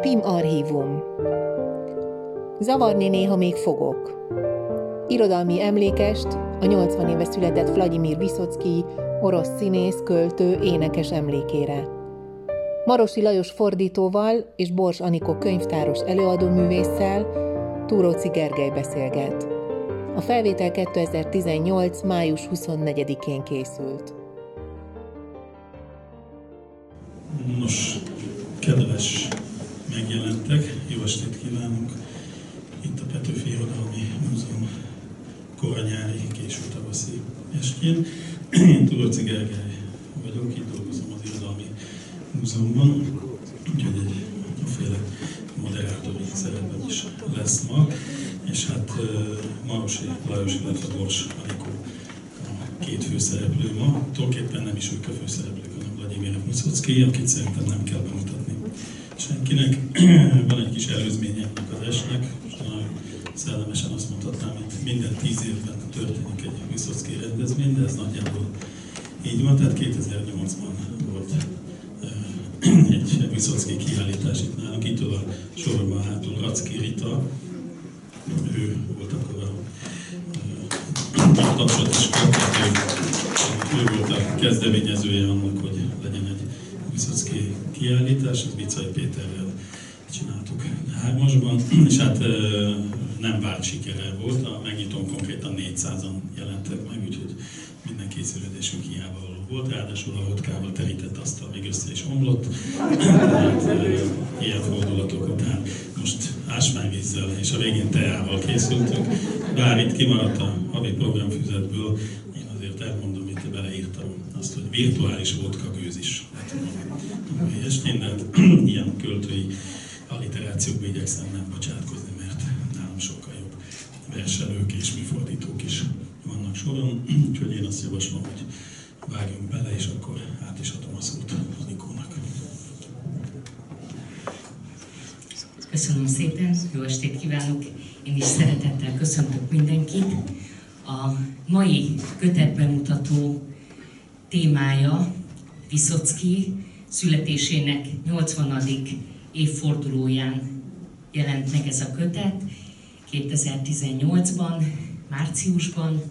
PIM archívum. Zavarni néha még fogok. Irodalmi emlékest a 80 éve született Vladimir Viszocki, orosz színész, költő, énekes emlékére. Marosi Lajos fordítóval és Bors Anikó könyvtáros előadóművésszel Túróci Gergely beszélget. A felvétel 2018. május 24-én készült. Nos, kedves megjelentek, jó estét kívánunk! Itt a Petőfi Irodalmi Múzeum koranyári, késő tavaszi estjén. Én Tudorci Gergely vagyok, itt dolgozom az Irodalmi Múzeumban, úgyhogy egy féle moderátori szerepem is lesz ma. És hát Marosi Lajos, illetve Bors Anikó a két főszereplő ma. Tulajdonképpen nem is ők a főszereplők, hanem Vladimir Muszocki, akit szerintem nem kell bemutatni senkinek. Van egy kis előzménye ennek az esnek, szellemesen azt mondhatnám, hogy minden tíz évben történik egy Viszocki rendezvény, de ez nagyjából így van, tehát 2008-ban volt egy Viszocki kiállítás itt nálunk, itt a sorban hátul Racki Rita, ő volt akkor a tapsot is kapott, ő, ő volt a kezdeményezője annak, hogy legyen egy Viszocki kiállítás, az Bicai Péterrel csináltuk hármasban, és hát nem várt sikere volt, a megnyitón konkrétan 400-an jelentek meg, úgyhogy minden készülődésünk hiába való volt, ráadásul a vodkával terített asztal még össze is omlott. Hát, ilyen fordulatok után most ásványvízzel és a végén teával készültünk, itt kimaradt a havi programfüzetből, én azért elmondom, itt beleírtam azt, hogy virtuális vodka gőz is. És minden ilyen költői alliterációkba igyekszem nem bocsátkozni sokkal jobb verselők és műfordítók is vannak soron, úgyhogy én azt javaslom, hogy vágjunk bele, és akkor át is adom a szót Nikónak. Köszönöm szépen, jó estét kívánok! Én is szeretettel köszöntök mindenkit. A mai kötetbemutató témája Viszocki születésének 80. évfordulóján jelent meg ez a kötet, 2018-ban, márciusban,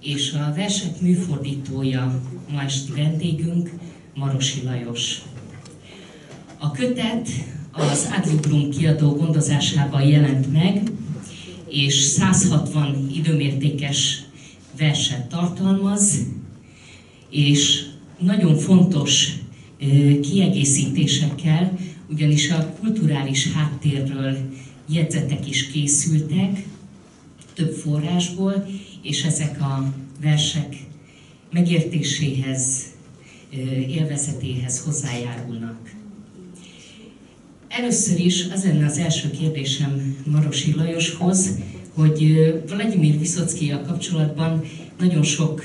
és a versek műfordítója, ma esti vendégünk, Marosi Lajos. A kötet az Adlibrum kiadó gondozásában jelent meg, és 160 időmértékes verset tartalmaz, és nagyon fontos kiegészítésekkel, ugyanis a kulturális háttérről jegyzetek is készültek több forrásból, és ezek a versek megértéséhez, élvezetéhez hozzájárulnak. Először is az lenne az első kérdésem Marosi Lajoshoz, hogy Vladimir a kapcsolatban nagyon sok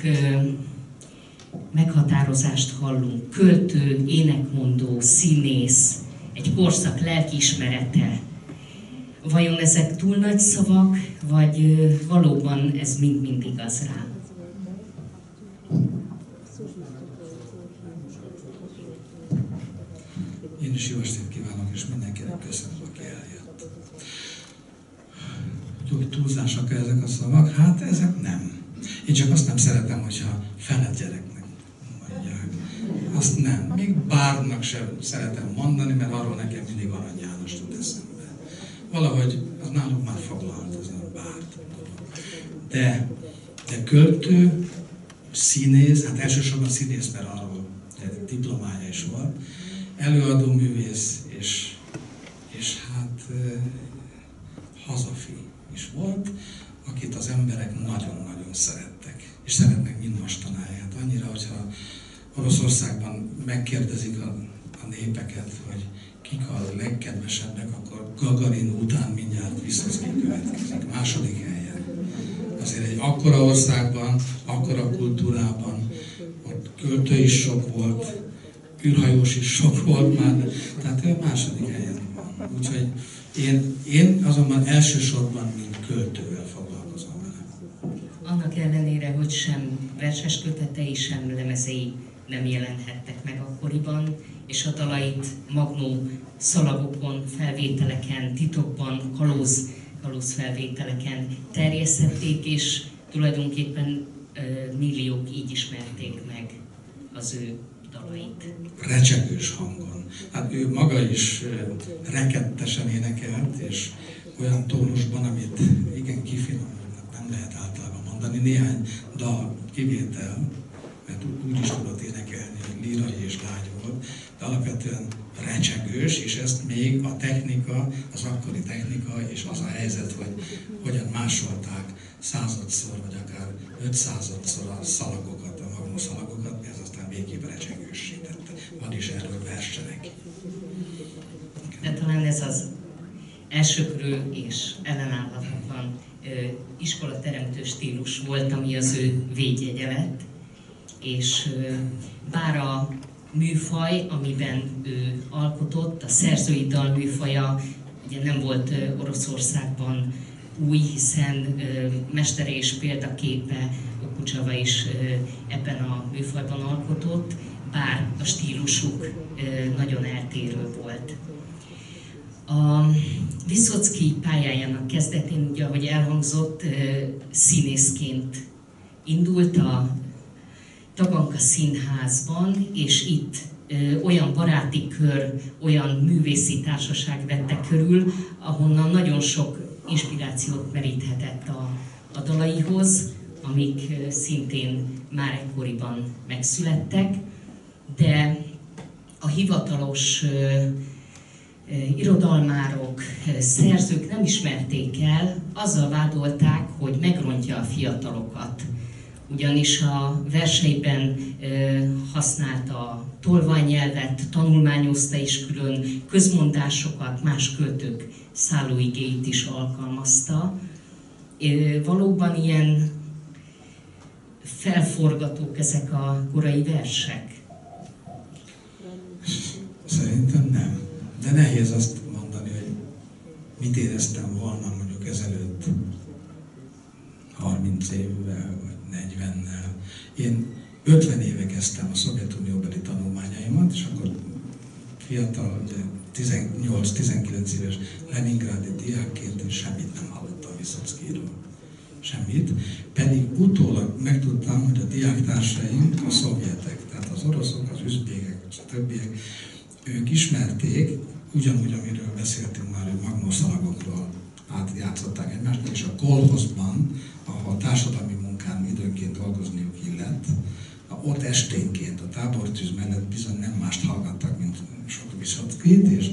meghatározást hallunk. Költő, énekmondó, színész, egy korszak lelkiismerete, Vajon ezek túl nagy szavak, vagy valóban ez mind-mind igaz rá? Én is jó estét kívánok, és mindenkinek köszönöm, aki eljött. Hogy túlzásak ezek a szavak? Hát ezek nem. Én csak azt nem szeretem, hogyha felett mondják. Azt nem. Még bárnak sem szeretem mondani, mert arról nekem mindig Arany János tud eszembe valahogy az náluk már foglalt, az a bárt De, de költő, színész, hát elsősorban színész, mert arról diplomája is volt, előadó művész, és, és hát eh, hazafi is volt, akit az emberek nagyon-nagyon szerettek, és szeretnek mind mostanáig. Hát annyira, hogyha Oroszországban megkérdezik a, a népeket, hogy kik a legkedvesebbek, akkor Gagarin után mindjárt Viszocki következik, második helyen. Azért egy akkora országban, akkora kultúrában, ott költő is sok volt, űrhajós is sok volt már, tehát ő második helyen van. Úgyhogy én, én azonban elsősorban, mint költővel foglalkozom vele. Annak ellenére, hogy sem verses kötetei, sem lemezei nem jelenhettek meg akkoriban, és a dalait magnó szalagokon, felvételeken, titokban, kalóz, kalóz felvételeken terjesztették, és tulajdonképpen milliók így ismerték meg az ő dalait. Recsegős hangon. Hát ő maga is rekettesen énekelt, és olyan tónusban, amit igen kifinomult, nem lehet általában mondani. Néhány dal kivétel, mert úgy is tudott énekelni, hogy lírai és lágy volt, de alapvetően recsegős, és ezt még a technika, az akkori technika és az a helyzet, hogy hogyan másolták századszor, vagy akár ötszázadszor a szalagokat, a magnószalagokat, ez aztán végképp recsegőssé tette. Van is erről versenek. De talán ez az elsőkörű és ellenállhatatlan iskolateremtő stílus volt, ami az ő védjegye lett, és bár a műfaj, amiben ő alkotott, a szerzői dal műfaja, ugye nem volt Oroszországban új, hiszen mestere és példaképe Okucsava is ebben a műfajban alkotott, bár a stílusuk nagyon eltérő volt. A Viszocki pályájának kezdetén, ugye, ahogy elhangzott, színészként indult a Taganka Színházban, és itt olyan baráti kör, olyan művészi társaság vette körül, ahonnan nagyon sok inspirációt meríthetett a, a dalaihoz, amik szintén már ekkoriban megszülettek, de a hivatalos irodalmárok, szerzők nem ismerték el, azzal vádolták, hogy megrontja a fiatalokat. Ugyanis a verseiben használta tolványnyelvet, tanulmányozta is külön, közmondásokat, más költők szállóigéit is alkalmazta. Valóban ilyen felforgatók ezek a korai versek? Szerintem nem. De nehéz azt mondani, hogy mit éreztem volna mondjuk ezelőtt 30 évvel, vagy 40-nel. Én 50 éve kezdtem a Szovjetunióbeli tanulmányaimat, és akkor fiatal, 18-19 éves Leningrádi diákként én semmit nem hallottam Viszockiról. Semmit. Pedig utólag megtudtam, hogy a diáktársaim a szovjetek, tehát az oroszok, az üzbégek, és a többiek, ők ismerték, ugyanúgy, amiről beszéltünk már, hogy magnószalagokról átjátszották egymást, és a kolhozban, ahol társadalmi munkán időnként dolgozniuk illett, ott esténként a tábortűz mellett bizony nem mást hallgattak, mint sok Viszockit, és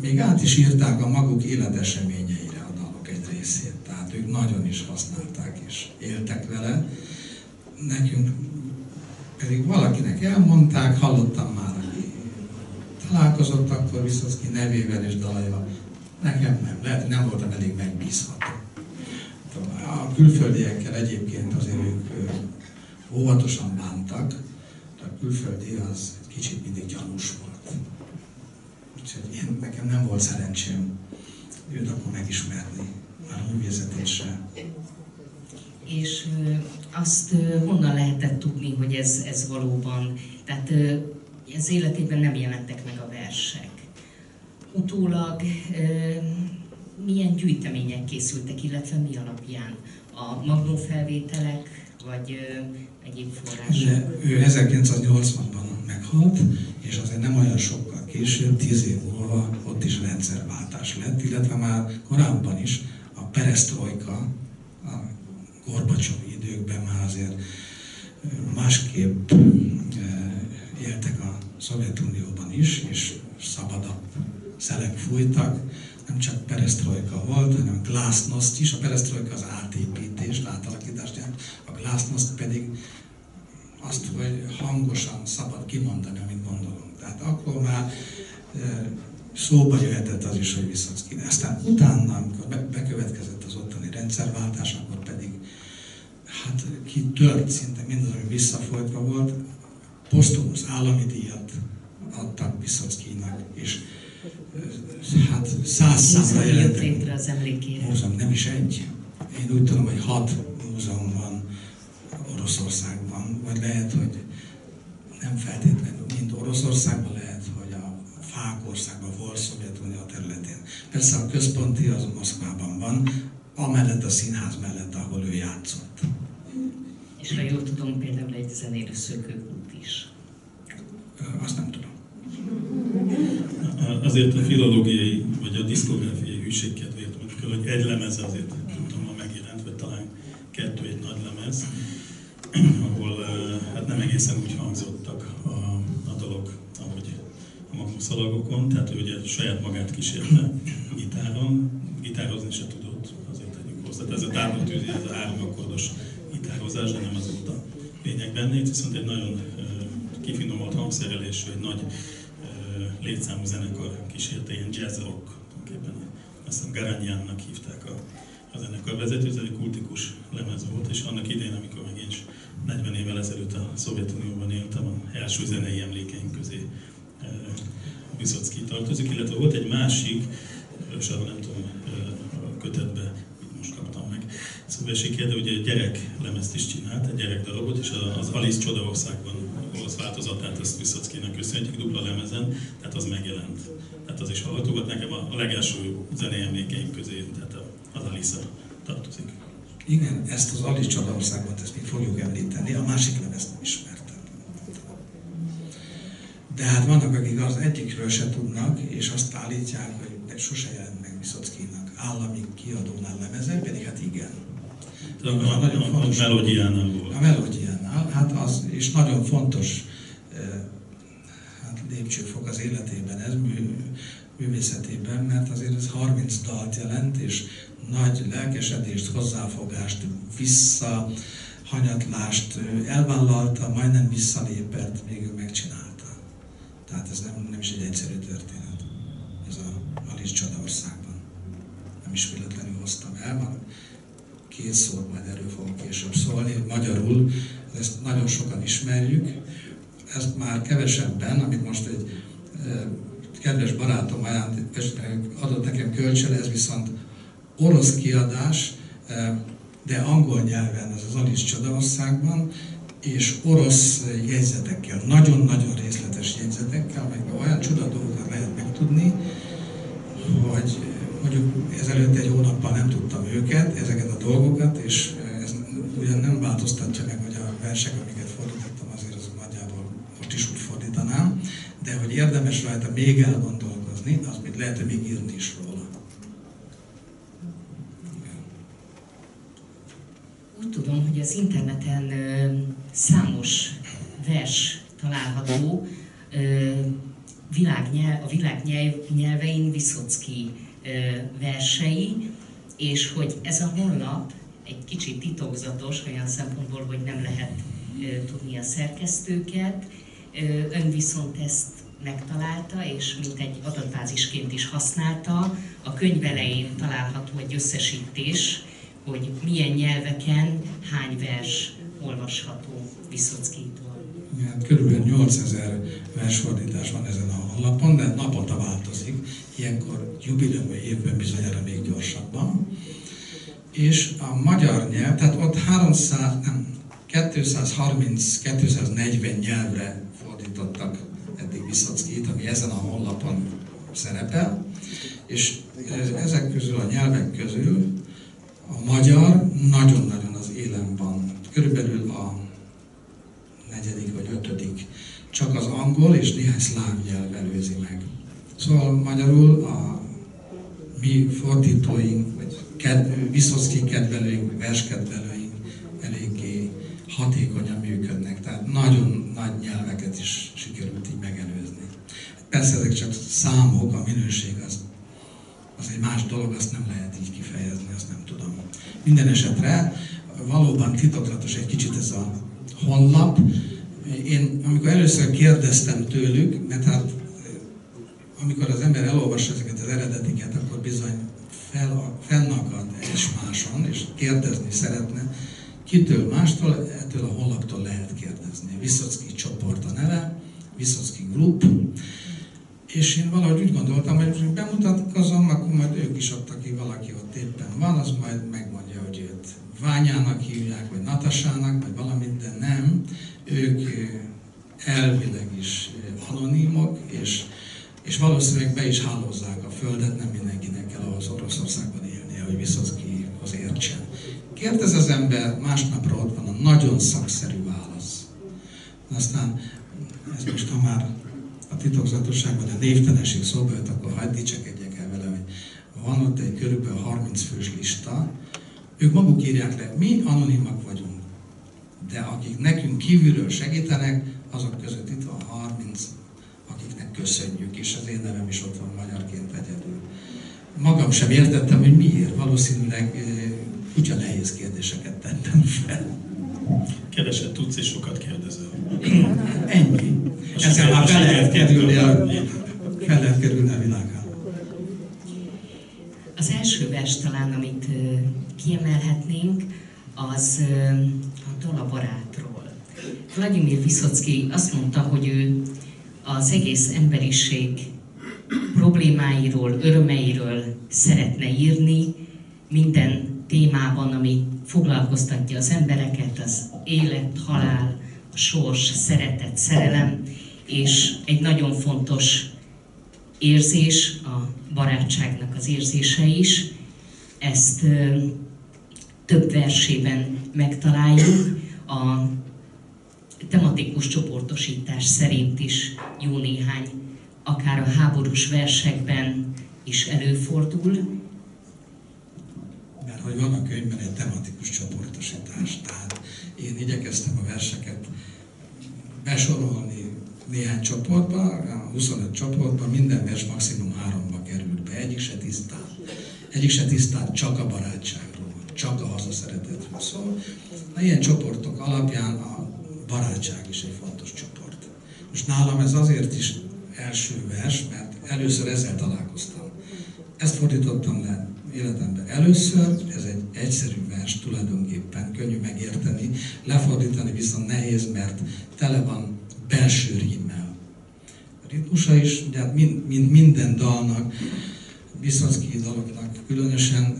még át is írták a maguk életeseményeire a dalok egy részét. Tehát ők nagyon is használták és éltek vele. Nekünk pedig valakinek elmondták, hallottam már, aki találkozott akkor Viszocki nevével és dalaival. Nekem nem, lehet, nem voltam elég megbízható. A külföldiekkel egyébként azért ők óvatosan bántak, de a külföldi az egy kicsit mindig gyanús volt. Úgyhogy én, nekem nem volt szerencsém őt akkor megismerni, már a művészetésre. És azt honnan lehetett tudni, hogy ez, ez valóban, tehát az életében nem jelentek meg a versek. Utólag milyen gyűjtemények készültek, illetve mi alapján? A magnófelvételek, vagy egyéb források? Ő 1980-ban meghalt, és azért nem olyan sokkal később, tíz év múlva ott is rendszerváltás lett, illetve már korábban is a perestroika, a Gorbacsov időkben már azért másképp éltek a Szovjetunióban is, és szabadabb szelek fújtak, nem csak perestroika volt, hanem glasnost is. A perestroika az átépítés, átalakítást jelent, a glasnost pedig azt, hogy hangosan szabad kimondani, amit gondolunk. Tehát akkor már szóba jöhetett az is, hogy Viszocki. Aztán utána, amikor bekövetkezett az ottani rendszerváltás, akkor pedig hát kitört szinte mindaz, ami visszafolytva volt, posztumusz állami díjat adtak Viszockinak, és hát száz számra jelentek. Múzeum, nem is egy. Én úgy tudom, hogy hat múzeum van Oroszországban, vagy lehet, hogy nem feltétlenül mind Oroszországban lehet, hogy a fák országban volt Szovjetunió területén. Persze a központi az Moszkvában van, amellett a színház mellett, ahol ő játszott. És ha jól tudom, például egy zenélő szökőkút is. Azt nem tudom. Azért a filológiai vagy a diszkográfiai hűség kedvéért mondjuk hogy egy lemez azért tudom, ha megjelent, vagy talán kettő egy nagy lemez, ahol hát nem egészen úgy hangzottak a, a dolog, ahogy a magunk szalagokon, tehát ő ugye saját magát kísérte gitáron, gitározni se tudott, azért tegyünk hozzá. Tehát ez a távlatűzi, ez a három akkordos gitározás, de nem az volt a lényeg benne. Itt viszont egy nagyon kifinomolt hangszerelésű, egy nagy létszámú zenekar kísérte, ilyen jazz rock, tulajdonképpen. Azt hiszem Garanyánnak hívták a, a zenekar vezető, ez egy kultikus lemez volt, és annak idején, amikor meg én is 40 évvel ezelőtt a Szovjetunióban éltem, a első zenei emlékeink közé Viszocki tartozik, illetve volt egy másik, sehol nem tudom, a kötetbe most kaptam meg. Szövegséget, de ugye egy gyerek lemezt is csinált, egy gyerek darabot, és az Alice Csodaországban olasz változatát ezt Viszockinak köszönhetjük dupla lemezen, tehát az megjelent. Tehát az is hallható volt nekem a, a legelső zenei emlékeim közé, tehát az Alice tartozik. Igen, ezt az Alice Csodaországot, ezt még fogjuk említeni, a másik lemezt nem ismertem. De hát vannak, akik az egyikről se tudnak, és azt állítják, hogy sose jelent meg Viszockinak állami kiadónál lemeze, pedig hát igen. A, a, a, fontos, a melódiánál volt. A melódiánál, hát az, és nagyon fontos hát lépcsőfok az életében ez, mű, művészetében, mert azért ez 30 dalt jelent, és nagy lelkesedést, hozzáfogást, visszahanyatlást elvállalta, majdnem visszalépett, végül megcsinálta. Tehát ez nem, nem is egy egyszerű történet, ez a Alice Csodaországban. Nem is véletlenül hoztam el, van két szót majd erről fogok később szólni, magyarul, ezt nagyon sokan ismerjük, ezt már kevesebben, amit most egy kedves barátom adott nekem kölcsön, ez viszont orosz kiadás, de angol nyelven, ez az Alice Csodaországban, és orosz jegyzetekkel, nagyon-nagyon részletes jegyzetekkel, amelyekben olyan csoda dolgokat lehet megtudni, hogy mondjuk ezelőtt egy hónappal nem tudtam őket, ezeket a dolgokat, és ez ugyan nem változtatja meg, versek, amiket fordítottam, azért azok nagyjából most is úgy fordítanám, de hogy érdemes rajta még elgondolkozni, az még lehet, hogy még írni is róla. Úgy tudom, hogy az interneten számos vers található világnyelv, a világ nyelvein Viszocki versei, és hogy ez a honlap egy kicsit titokzatos, olyan szempontból, hogy nem lehet tudni a szerkesztőket. Ön viszont ezt megtalálta, és mint egy adatbázisként is használta. A könyv elején található egy összesítés, hogy milyen nyelveken hány vers olvasható Viszockitól. Hát körülbelül 8000 versfordítás van ezen a honlapon, de naponta változik. Ilyenkor jubileumi évben bizonyára még gyorsabban. És a magyar nyelv, tehát ott 300, nem, 230-240 nyelvre fordítottak eddig Viszockit, ami ezen a honlapon szerepel, és ezek közül a nyelvek közül a magyar nagyon-nagyon az élen van. Körülbelül a negyedik vagy ötödik. Csak az angol és néhány szláv nyelv előzi meg. Szóval magyarul a mi fordítóink, vagy ked, Viszoszki kedvelőink, verskedvelőink eléggé hatékonyan működnek. Tehát nagyon nagy nyelveket is sikerült így megelőzni. Persze ezek csak számok, a minőség az, az egy más dolog, azt nem lehet így kifejezni, azt nem tudom. Minden esetre valóban titokzatos egy kicsit ez a honlap. Én amikor először kérdeztem tőlük, mert hát amikor az ember elolvassa ezeket az eredetiket, akkor bizony fel, fennakad máson, és kérdezni szeretne. Kitől mástól, ettől a honlaptól lehet kérdezni. Viszocki csoport a neve, Viszocki Group, és én valahogy úgy gondoltam, hogy bemutatkozom, akkor majd ők is ott, aki valaki ott éppen van, az majd megmondja, hogy őt Ványának hívják, vagy Natasának, vagy valamit, de nem. Ők elvileg is anonimok, és, és valószínűleg be is hálózzák a földet, nem mindenkinek ahhoz Oroszországban élnie, hogy Viszockihoz értsen. Kérdez az ember, másnapra ott van a nagyon szakszerű válasz. Aztán ez most, ha már a titokzatosság vagy a névtelenség szóba jött, akkor hagyd dicsekedjek el vele, hogy van ott egy körülbelül 30 fős lista, ők maguk írják le, mi anonimak vagyunk, de akik nekünk kívülről segítenek, azok között itt van 30, akiknek köszönjük, és az én nevem is ott van egyedül. Magam sem értettem, hogy miért. Valószínűleg kutya nehéz kérdéseket tettem fel. Keveset tudsz és sokat kérdezel. Ennyi. Ezzel már fel lehet kerülni a, fel lehet kerülni a világába. Az első vers talán, amit kiemelhetnénk, az a Dalabarátról. Vladimir Viszocki azt mondta, hogy ő az egész emberiség problémáiról, örömeiről szeretne írni, minden témában, ami foglalkoztatja az embereket, az élet, halál, a sors, szeretet, szerelem, és egy nagyon fontos érzés, a barátságnak az érzése is. Ezt ö, több versében megtaláljuk. A tematikus csoportosítás szerint is jó néhány, akár a háborús versekben is előfordul, hogy van a könyvben egy tematikus csoportosítás. Tehát én igyekeztem a verseket besorolni néhány csoportba, a 25 csoportba, minden vers maximum háromba került be, egyik se tisztán. Egyik se tisztán csak a barátságról, csak a hazaszeretetről szól. A ilyen csoportok alapján a barátság is egy fontos csoport. Most nálam ez azért is első vers, mert először ezzel találkoztam. Ezt fordítottam le életemben először, ez egy egyszerű vers tulajdonképpen, könnyű megérteni, lefordítani viszont nehéz, mert tele van belső rímmel. A ritmusa is, ugye hát mind, mind, minden dalnak, Viszocki daloknak különösen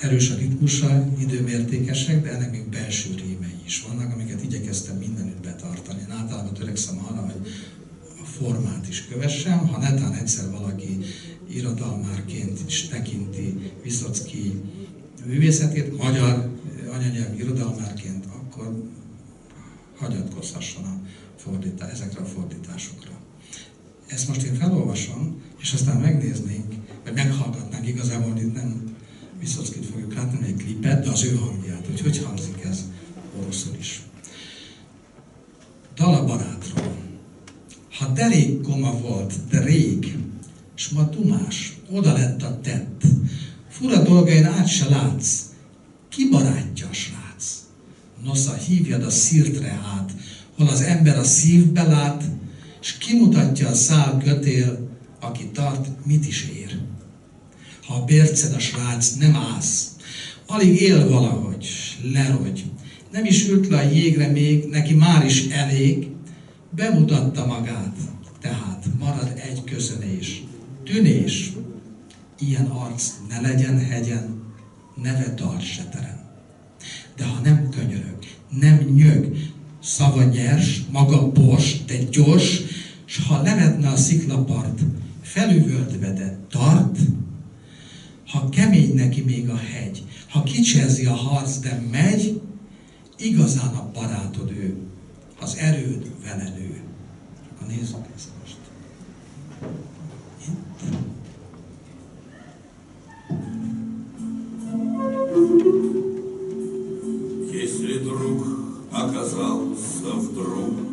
erős a ritmusa, időmértékesek, de ennek még belső rímei is vannak, amiket igyekeztem mindenütt betartani. Én általában törekszem arra, hogy formát is kövessem, ha netán egyszer valaki irodalmárként is tekinti Viszocki művészetét, magyar anyanyelvi irodalmárként, akkor hagyatkozhasson a fordítá, ezekre a fordításokra. Ezt most én felolvasom, és aztán megnéznénk, vagy meghallgatnánk igazából, itt nem Viszockit fogjuk látni, egy klipet, de az ő hangját, hogy hogy hangzik ez oroszul is. Dala barátról. Ha derék koma volt, de rég, s ma dumás, oda lett a tett. Fura dolgain át se látsz, ki barátja a srác? Nosza, hívjad a szirtre át, hol az ember a szívbe lát, s kimutatja a szál kötél, aki tart, mit is ér. Ha a bérced a srác nem állsz, alig él valahogy, lerogy, nem is ült le a jégre még, neki már is elég, bemutatta magát, tehát marad egy közönés, tűnés, ilyen arc ne legyen hegyen, neve tart se terem. De ha nem könyörög, nem nyög, szava nyers, maga bors, de gyors, s ha levetne a sziklapart, felüvöltve, de tart, ha kemény neki még a hegy, ha kicserzi a harc, de megy, igazán a barátod ő, az erőd vele nő. Ha nézzük ezt most. Если друг оказался вдруг,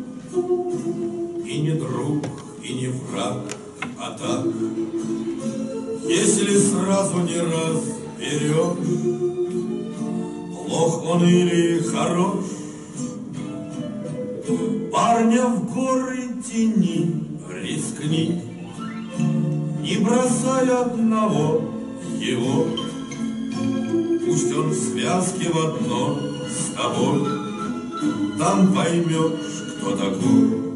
И не друг, и не враг, а так, Если сразу не разберешь, Плох он или хорош, Парня в горы тени рискни, Не бросай одного его, Пусть он в связке в одно с тобой, Там поймешь, кто такой.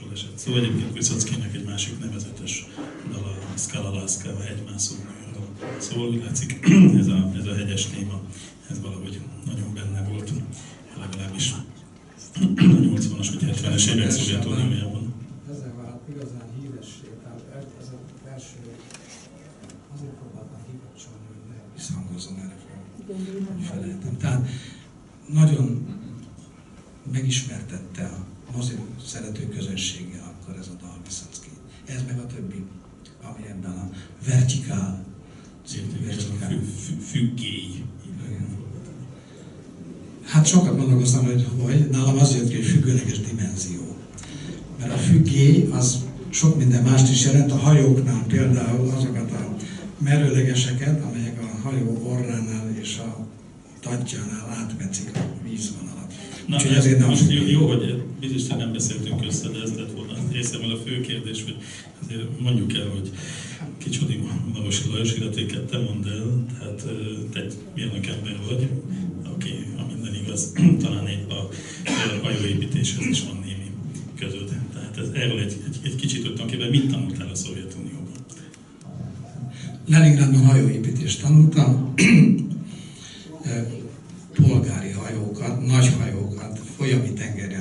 Szolidaritásról esett szó. Szóval egyébként Viszockinek egy másik nevezetes dala, a Skalalászka, a hegymászó nőről szól. Úgy látszik, ez a, ez a hegyes téma, ez valahogy nagyon benne volt, legalábbis a 80-as vagy 70-es évek Szovjetuniójában. Ezzel vált igazán híressé, tehát ez a első, azért próbáltam kikapcsolni, hogy ne visszhangozzon erre fel, hogy felejtem. Tehát nagyon megismertette a mozi szerető közönséggel akkor ez a dal Viszocki. Ez meg a többi, ami ebben a vertikál, vertikál. fü, fü, függély. Hát sokat gondolkoztam, hogy hogy, nálam az jött ki, hogy függőleges dimenzió. Mert a függély az sok minden mást is jelent, a hajóknál például azokat a merőlegeseket, amelyek a hajó orránál és a tatjánál átmetszik a vízvonalat. Na, Úgyhogy ez ezért nem most jó, jó, hogy biztos, hogy nem beszéltünk össze, de ez lett volna részemről a fő kérdés, hogy azért mondjuk el, hogy kicsoda Marosi Lajos illetéket te mondd el, tehát te egy mérnök ember vagy, aki, ha minden igaz, talán épp a hajóépítéshez is van némi között. Tehát ez, erről egy, egy, egy kicsit ki, mit tanultál a Szovjetunióban? Leningradban hajóépítést tanultam, polgári hajókat, nagy hajókat, folyami tanultunk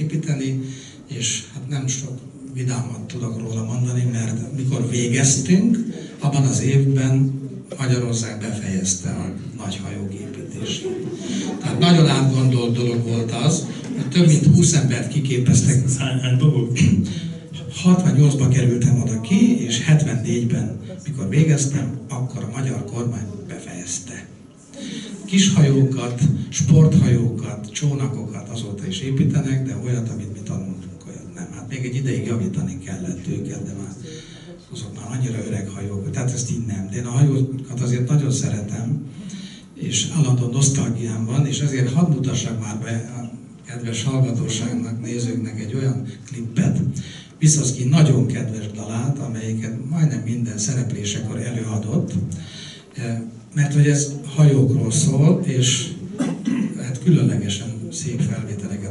építeni, és hát nem sok vidámat tudok róla mondani, mert mikor végeztünk, abban az évben Magyarország befejezte a nagy hajók építését. Tehát nagyon átgondolt dolog volt az, hogy több mint 20 embert kiképeztek Ez hány, babok? 68-ban kerültem oda ki, és 74-ben, mikor végeztem, akkor a magyar kormány befejezte. Kishajókat, sporthajókat, csónakokat azóta is építenek, de olyat, amit mi tanultunk, olyat nem. Hát még egy ideig javítani kellett őket, de már azok már annyira öreg hajók, tehát ezt így nem. De én a hajókat azért nagyon szeretem, és állandó nosztalgiám van, és ezért hadd mutassak már be a kedves hallgatóságnak, nézőknek egy olyan klippet, Viszaszki nagyon kedves dalát, amelyiket majdnem minden szereplésekor előadott, mert hogy ez hajókról szól, és hát különlegesen szép felvételeket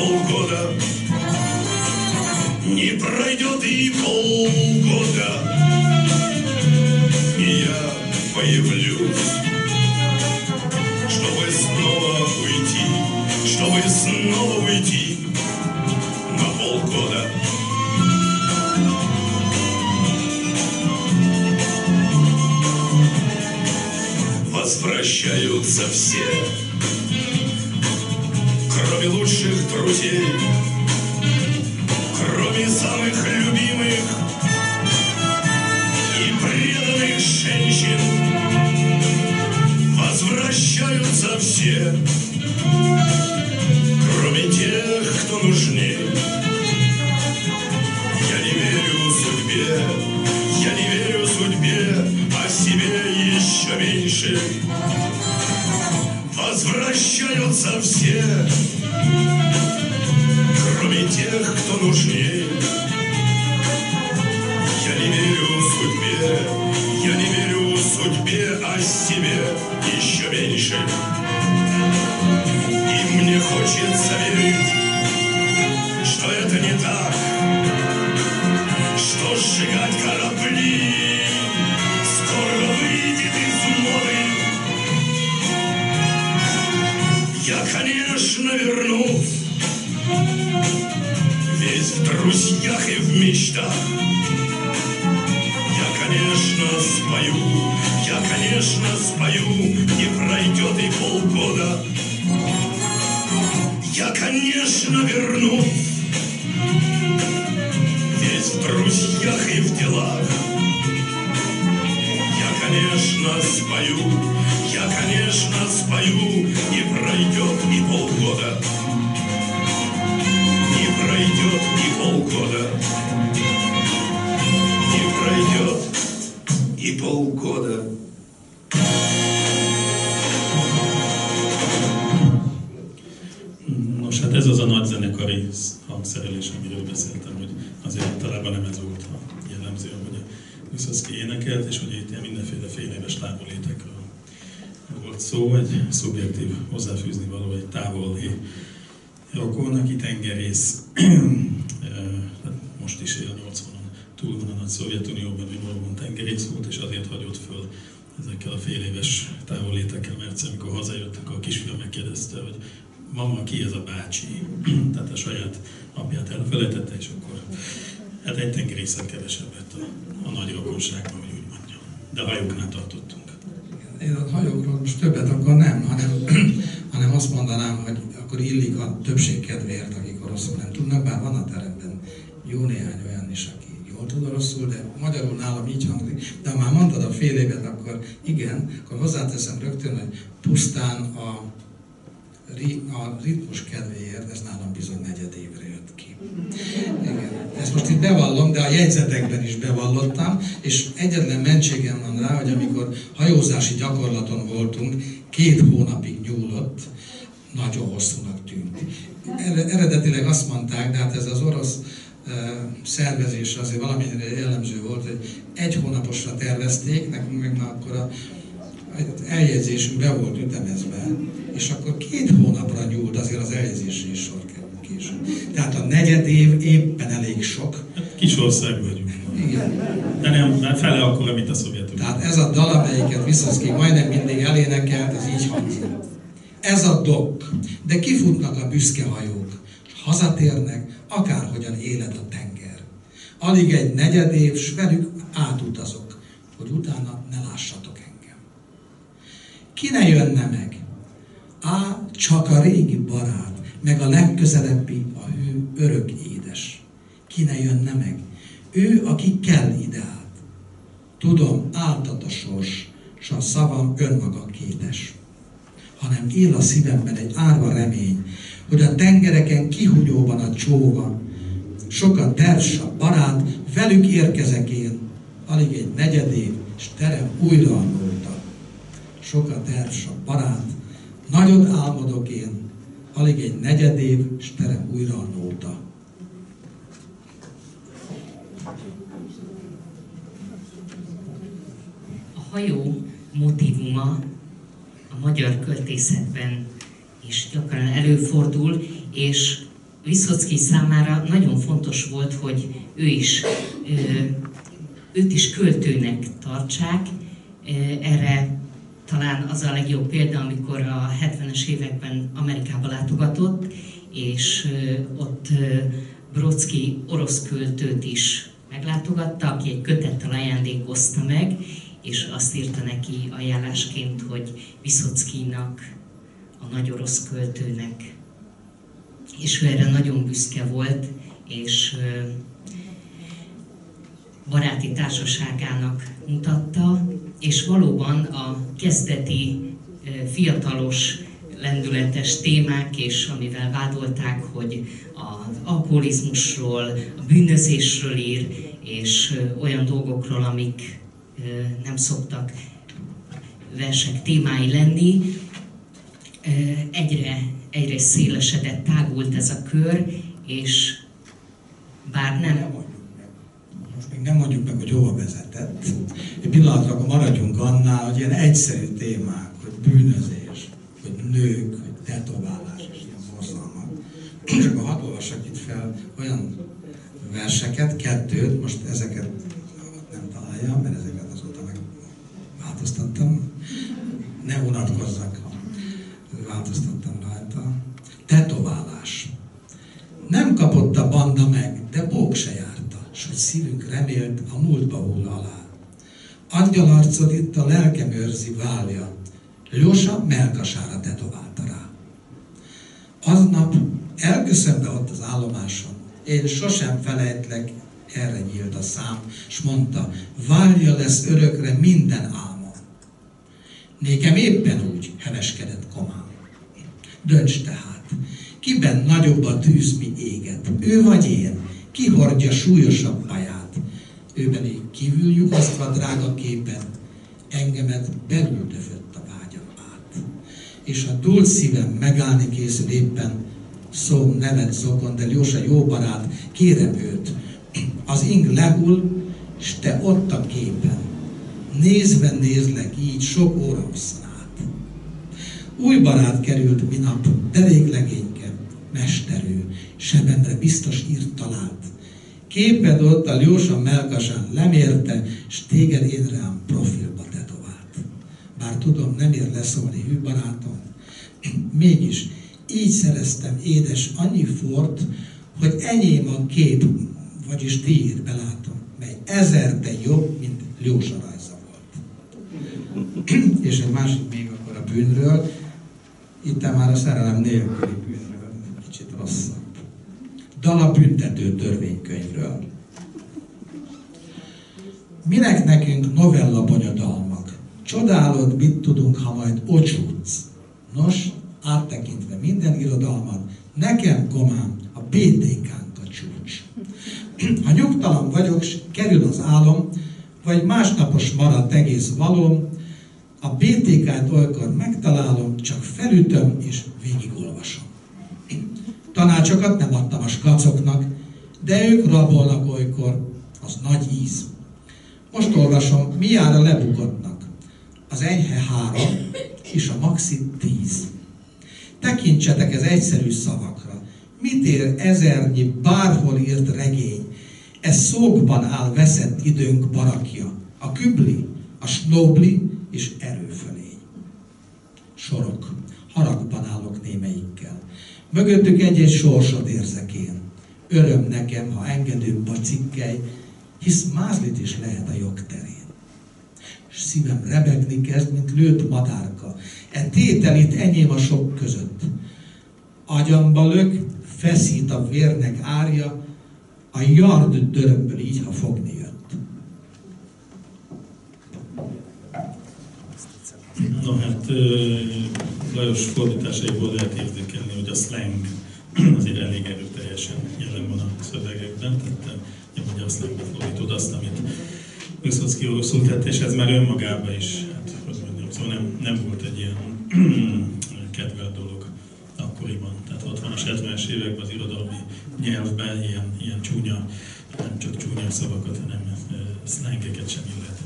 полгода. Не пройдет и полгода, и я появлюсь, чтобы снова уйти, чтобы снова уйти на полгода. Возвращаются все, в hát egy tengerészet kevesebb a, a nagy rokonságban, hogy úgy mondjam. De hajóknál tartottunk. Én a hajókról most többet akkor nem, hanem, hanem azt mondanám, hogy akkor illik a többség kedvéért, akik oroszul nem tudnak, bár van a teremben jó néhány olyan is, aki jól tud oroszul, de magyarul nálam így hangzik. De ha már mondtad a fél évet, akkor igen, akkor hozzáteszem rögtön, hogy pusztán a, a ritmus kedvéért, ez nálam bizony negyed évre jött ki. Igen. Ezt most itt bevallom, de a jegyzetekben is bevallottam, és egyetlen mentségem van rá, hogy amikor hajózási gyakorlaton voltunk, két hónapig nyúlott, nagyon hosszúnak tűnt. Ered- Eredetileg azt mondták, de hát ez az orosz szervezés azért valamennyire jellemző volt, hogy egy hónaposra tervezték, nekünk meg már akkor a eljegyzésünk be volt ütemezve, és akkor két hónapra nyúlt azért az eljegyzésre is sor később. Tehát a negyed év éppen elég sok. Hát kis ország vagyunk. Igen. De nem, már fele akkor, mint a Szovjetunió. Tehát ez a dal, amelyiket Viszoszki majdnem mindig elénekelt, ez így hangzik. Ez a dok, de kifutnak a büszke hajók, hazatérnek, akárhogyan éled a tenger. Alig egy negyed év, s velük átutazok, hogy utána ne lássatok engem. Ki ne jönne meg? Á, csak a régi barát, meg a legközelebbi, a hő örök édes. Ki ne jönne meg? Ő, aki kell ide át. Tudom, áltat a sors, s a szavam önmaga kétes. Hanem él a szívemben egy árva remény, hogy a tengereken kihunyóban a csóva, sokat tersa, barát, velük érkezek én, alig egy negyedév, és terem újra a nóta. Sokat tersa, barát, nagyot álmodok én, alig egy negyedév, és terem újra a nóta. A hajó motivuma a magyar költészetben is gyakran előfordul, és Viszocki számára nagyon fontos volt, hogy ő is, őt is költőnek tartsák. Erre talán az a legjobb példa, amikor a 70-es években Amerikába látogatott, és ott Brodsky orosz költőt is meglátogatta, aki egy kötettel ajándékozta meg, és azt írta neki ajánlásként, hogy Viszockinak, a nagy orosz költőnek. És ő erre nagyon büszke volt, és baráti társaságának mutatta, és valóban a kezdeti fiatalos lendületes témák, és amivel vádolták, hogy az alkoholizmusról, a bűnözésről ír, és olyan dolgokról, amik nem szoktak versek témái lenni, egyre, egyre szélesedett, tágult ez a kör, és bár nem... Nem mondjuk meg, hogy hova vezetett. Egy pillanatra maradjunk annál, hogy ilyen egyszerű témák, hogy bűnözés, hogy nők, hogy tetoválás és ilyen borzalmak. Csak a hadd olvassak itt fel olyan verseket, kettőt, most ezeket nem találja, mert ezeket azóta meg változtattam. Ne unatkozzak, a múltba hull alá. Angyalarcod itt a lelkem őrzi válja, Ljósa melkasára tetoválta rá. Aznap elköszönve ott az állomáson, én sosem felejtlek, erre nyílt a szám, s mondta, válja lesz örökre minden álmom. Nékem éppen úgy heveskedett komám. Dönts tehát, kiben nagyobb a tűz, mi éget, ő vagy én, ki hordja súlyosabb baját, őben így kívül lyukasztva drága képen, engemet belül döfött a vágyam át. És a dúlt szívem megállni készül éppen, szó nevet zokon, de Jósa jó barát, kérem őt, az ing lehull, s te ott a képen. Nézve nézlek így sok óra hosszan át. Új barát került minap, de véglegényke, mesterő, sebendre biztos írt talált. Képed ott a Ljósa melkasán lemérte, s téged én rám profilba tetovált. Bár tudom, nem ér leszólni hű barátom, mégis így szereztem édes annyi fort, hogy enyém a kép, vagyis tiéd belátom, mely ezerte jobb, mint Ljósa rajza volt. És egy másik még akkor a bűnről, itt már a szerelem nélküli bűnről, kicsit rosszabb. Dala büntető törvénykönyvről. Minek nekünk novella bonyodalmak? Csodálod, mit tudunk, ha majd ocsútsz. Nos, áttekintve minden irodalmat, nekem komám a BTK-nk a csúcs. Ha nyugtalan vagyok, s kerül az álom, vagy másnapos maradt egész valóm, a BTK-t olykor megtalálom, csak felütöm és végigolvasom. Tanácsokat nem adtam a skacoknak, de ők rabolnak olykor, az nagy íz. Most olvasom, mi jár a lebukottnak. Az enyhe három, és a maxi tíz. Tekintsetek ez egyszerű szavakra. Mit ér ezernyi bárhol írt regény? Ez szókban áll veszett időnk barakja. A kübli, a snobli és erőfölény. Sorok. Haragban állok némelyikkel. Mögöttük egy-egy sorsot érzek én. Öröm nekem, ha engedőbb a cikkely, hisz mázlit is lehet a jogterén. És szívem rebegni kezd, mint lőtt madárka. E tétel itt enyém a sok között. Agyamba lök, feszít a vérnek árja, a yard dörömből így, ha fogni jött. No hát Lajos fordításaiból lehet érzékelni, a slang azért elég erőteljes teljesen jelen van a szövegekben, tehát hogy azt nem fordítod azt, amit Viszocki oroszul tett, és ez már önmagában is, hát hogy mondjam, szóval nem, nem volt egy ilyen kedvelt dolog akkoriban. Tehát 60-as, 70-es években az irodalmi nyelvben ilyen, ilyen csúnya, nem csak csúnya szavakat, hanem szlengeket sem illet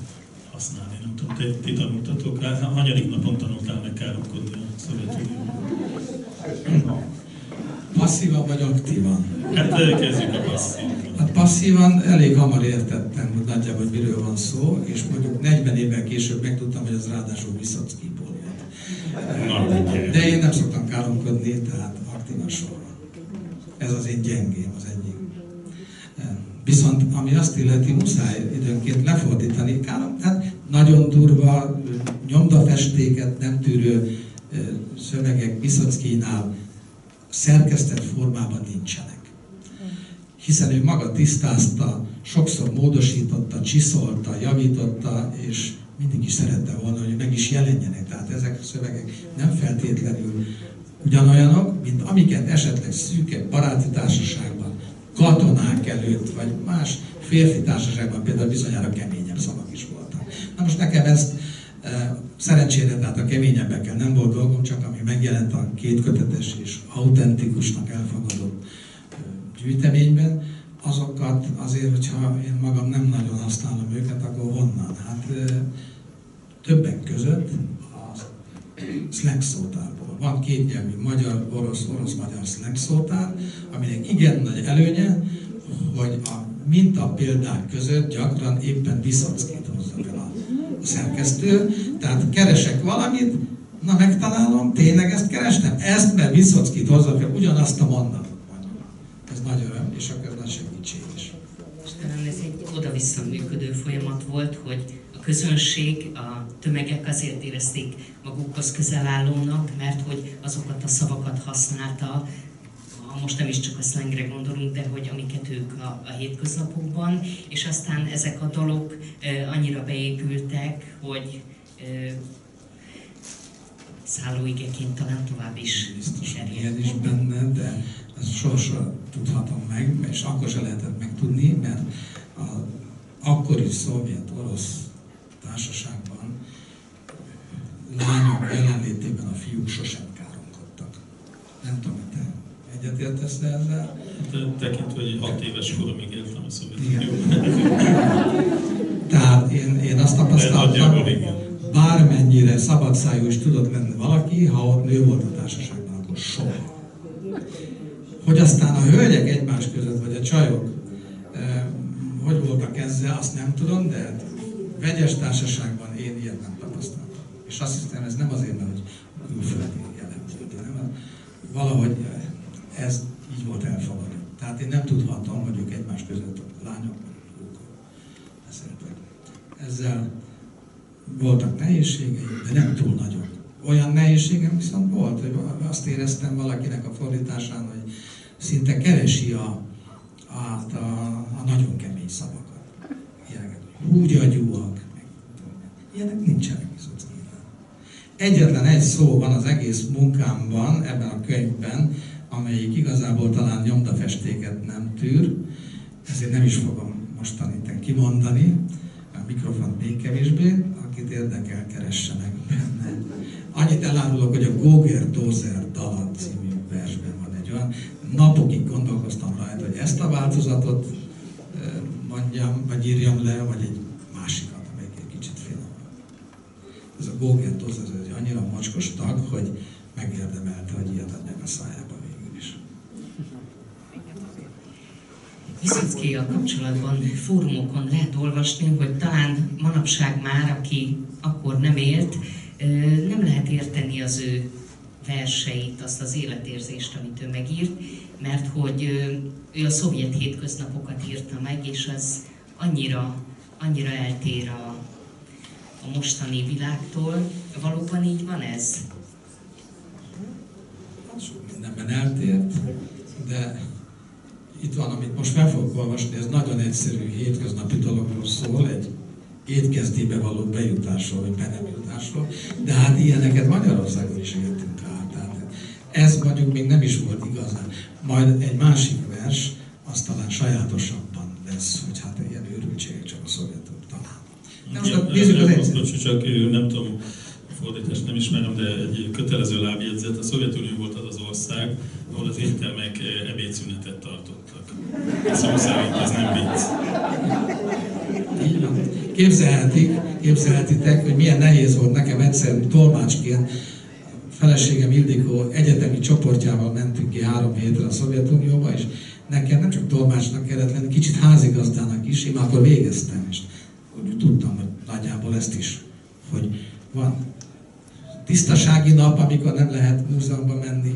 használni. Nem tudom, ti, ti tanultatok? Hanyadik napon tanultál meg káromkodni a Szovjetunióban? Passzívan vagy aktívan? Hát kezdjük a passzívan. Hát passzívan elég hamar értettem, hogy nagyjából hogy miről van szó, és mondjuk 40 évvel később megtudtam, hogy az ráadásul Viszockiból jött. De én nem szoktam káromkodni, tehát aktívan sorra. Ez az én gyengém, az egyik. Viszont ami azt illeti, muszáj időnként lefordítani. Károm, hát nagyon durva, nyomdafestéket nem tűrő szövegek Viszockinál szerkesztett formában nincsenek. Hiszen ő maga tisztázta, sokszor módosította, csiszolta, javította, és mindig is szerette volna, hogy meg is jelenjenek. Tehát ezek a szövegek nem feltétlenül ugyanolyanok, mint amiket esetleg szűke baráti társaságban, katonák előtt, vagy más férfi társaságban például bizonyára keményebb szavak is voltak. Na most nekem ezt Szerencsére, tehát a keményebbekkel nem volt dolgom, csak ami megjelent a két kötetes és autentikusnak elfogadott gyűjteményben, azokat azért, hogyha én magam nem nagyon használom őket, akkor honnan? Hát többek között a slang szótárból. Van két nyelvű magyar, orosz, orosz-magyar slang szótár, aminek igen nagy előnye, hogy a minta példák között gyakran éppen Viszockit hozza fel a szerkesztő, tehát keresek valamit, na megtalálom, tényleg ezt kerestem? Ezt, mert Viszockit hozza fel ugyanazt a mondatot. Ez nagy öröm, és akkor ez nagy segítség is. És talán ez egy oda-vissza működő folyamat volt, hogy a közönség, a tömegek azért érezték magukhoz közelállónak, mert hogy azokat a szavakat használta, most nem is csak a szlengre gondolunk, de hogy amiket ők a, a hétköznapokban, és aztán ezek a dalok annyira beépültek, hogy szállóigeként talán tovább is Biztos, ilyen is benne, de ezt sohasem tudhatom meg, és akkor se lehetett megtudni, mert a akkori szovjet-orosz társaságban lányok jelenlétében a fiúk sosem káromkodtak. Nem tudom, hogy Egyetértesz te ezzel? Hát, tekintve, hogy 6 éves koromig éltem a Szovjetunióban. Tehát én, én azt tapasztaltam, bármennyire szabadszájú is tudott lenni valaki, ha ott nő volt a társaságban, akkor soha. Hogy aztán a hölgyek egymás között, vagy a csajok, eh, hogy voltak ezzel, azt nem tudom, de vegyes társaságban én ilyet nem tapasztaltam. És azt hiszem, ez nem azért, mert hogy külföldi jellemző, hanem valahogy ez így volt elfogadva. Tehát én nem tudhatom, hogy ők egymás között a lányok vagy beszéltek. Ezzel voltak nehézségeim, de nem túl nagyok. Olyan nehézségem viszont volt, hogy azt éreztem valakinek a fordításán, hogy szinte keresi a, a, a, a nagyon kemény szavakat. Ilyenek, húgyagyúak, ilyenek nincsenek viszont. Egyetlen egy szó van az egész munkámban, ebben a könyvben, amelyik igazából talán nyomdafestéket nem tűr, ezért nem is fogom mostan kimondani, a mikrofon még kevésbé, akit érdekel, keressenek benne. Annyit elárulok, hogy a Goger Dozer Dalat című versben van egy olyan, napokig gondolkoztam rajta, hogy ezt a változatot mondjam, vagy írjam le, vagy egy másikat, amelyik egy kicsit finom. Ez a Goger Dozer, ez egy annyira mocskos tag, hogy megérdemelte, hogy ilyet adják a szájába. A kapcsolatban fórumokon lehet olvasni, hogy talán manapság már, aki akkor nem élt, nem lehet érteni az ő verseit, azt az életérzést, amit ő megírt, mert hogy ő a szovjet hétköznapokat írta meg, és az annyira, annyira eltér a, a mostani világtól. Valóban így van ez? Sok mindenben eltért, de itt van, amit most fel fogok olvasni, ez nagyon egyszerű, hétköznapi dologról szól, egy étkezdébe való bejutásról, vagy be nem jutásról, de hát ilyeneket Magyarországon is értünk át. Tehát Ez mondjuk még nem is volt igazán. Majd egy másik vers, az talán sajátosabban lesz, hogy hát ilyen őrültségek csak a szovjetok talán. De most nézzük az egyszer. Csak nem tudom, fordítást nem ismerem, de egy kötelező lábjegyzet. A Szovjetunió volt az az ország, ahol az éttermek ebédszünetet tartottak. Szó szerint ez nem vicc. Így van. Képzelhetik, képzelhetitek, hogy milyen nehéz volt nekem egyszer tolmácsként feleségem Ildikó egyetemi csoportjával mentünk ki három hétre a Szovjetunióba, és nekem nem csak tolmácsnak kellett lenni, kicsit házigazdának is, én akkor végeztem, és úgy tudtam, hogy nagyjából ezt is, hogy van tisztasági nap, amikor nem lehet múzeumba menni,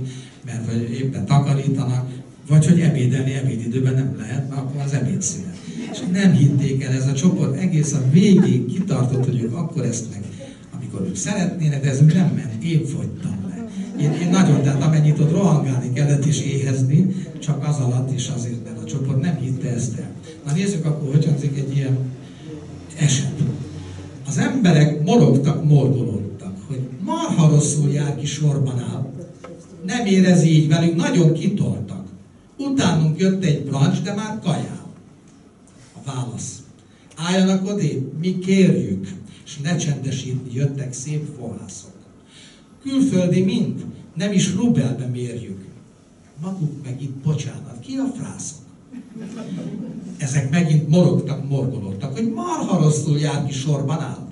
mert vagy éppen takarítanak, vagy hogy ebédelni ebédidőben nem lehet, mert akkor az ebédszünet. És nem hitték el, ez a csoport egész a végig kitartott, hogy ők akkor ezt meg, amikor ők szeretnének, de ez nem ment, én fogytam le. Én, én nagyon, tehát amennyit ott rohangálni kellett és éhezni, csak az alatt is azért, mert a csoport nem hitte ezt el. Na nézzük akkor, hogy hangzik egy ilyen eset. Az emberek morogtak, morgolódtak, hogy marha rosszul jár ki sorban áll. Nem érez így velünk, nagyon kitoltak. Utánunk jött egy brancs, de már kajál. A válasz. Álljanak odébb, mi kérjük, és ne csendesítni jöttek szép fohászok. Külföldi mind, nem is rubelbe mérjük. Maguk meg itt bocsánat, ki a frászok? Ezek megint morogtak, morgolódtak, hogy marha rosszul jár ki sorban áll.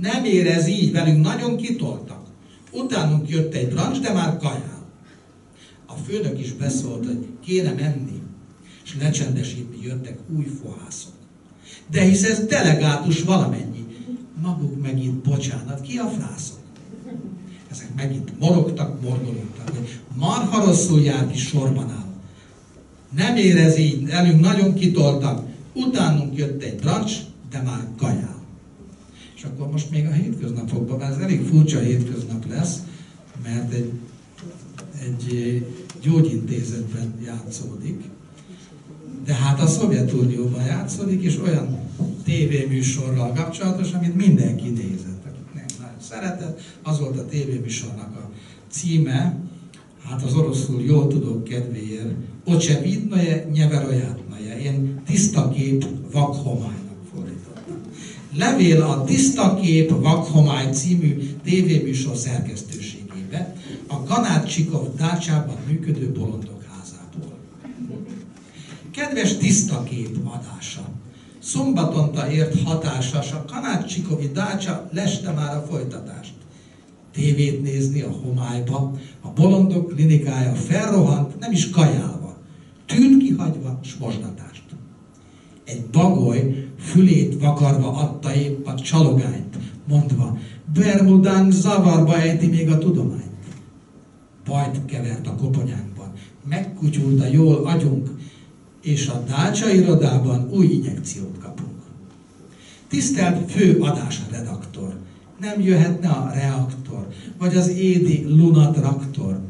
Nem érez így, velünk nagyon kitoltak. Utánunk jött egy brancs, de már kajál. A főnök is beszólt, hogy kéne menni, és lecsendesítni jöttek új fohászok. De hisz ez delegátus valamennyi. Maguk megint bocsánat, ki a frászok? Ezek megint morogtak, morgolódtak, hogy marha rosszul jár ki sorban áll. Nem érez így, elünk nagyon kitoltak. Utánunk jött egy brancs, de már kajál. És akkor most még a hétköznapokban, mert ez elég furcsa hétköznap lesz, mert egy, egy gyógyintézetben játszódik, de hát a Szovjetunióban játszódik, és olyan tévéműsorral kapcsolatos, amit mindenki nézett, akik nem nagyon szeretett. Az volt a tévéműsornak a címe, hát az oroszul jól tudok kedvéért, Ocevidnoje Nyeverojátnoje. Én tiszta kép vakhomálynak fordítottam. Levél a Tiszta kép vakhomály című tévéműsor szerkesztőségébe, a Kanácsikov dácsában működő bolondok házából. Kedves tiszta kép adása! Szombatonta ért hatásas a Kanácsikovi dácsa leste már a folytatást tévét nézni a homályba, a bolondok klinikája felrohant, nem is kajálva, tűn kihagyva s. Egy bagoly fülét vakarva adta épp a csalogányt, mondva, Bermudán zavarba ejti még a tudományt. Bajt kevert a koponyánkban, megkutyult a jól agyunk, és a dácsa irodában új injekciót kapunk. Tisztelt fő adás redaktor, nem jöhetne a reaktor, vagy az édi lunatraktor.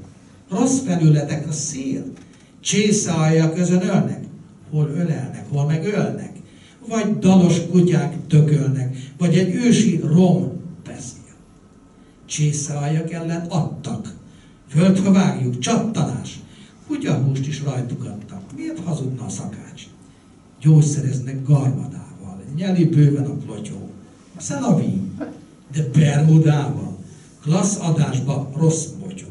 Rossz felületek a szél, csészaalja közön ölnek, hol ölelnek, hol meg ölnek, vagy dalos kutyák tökölnek, vagy egy ősi rom beszél. Csészaaljak ellen adtak, földhövágjuk, vágjuk, csattanás, kutyahúst is rajtuk adtak. Miért hazudna a szakács? Gyógyszereznek garmadával, nyeli bőven a plotyó. Szelavi, de Bermudával, klassz adásba rossz botyó.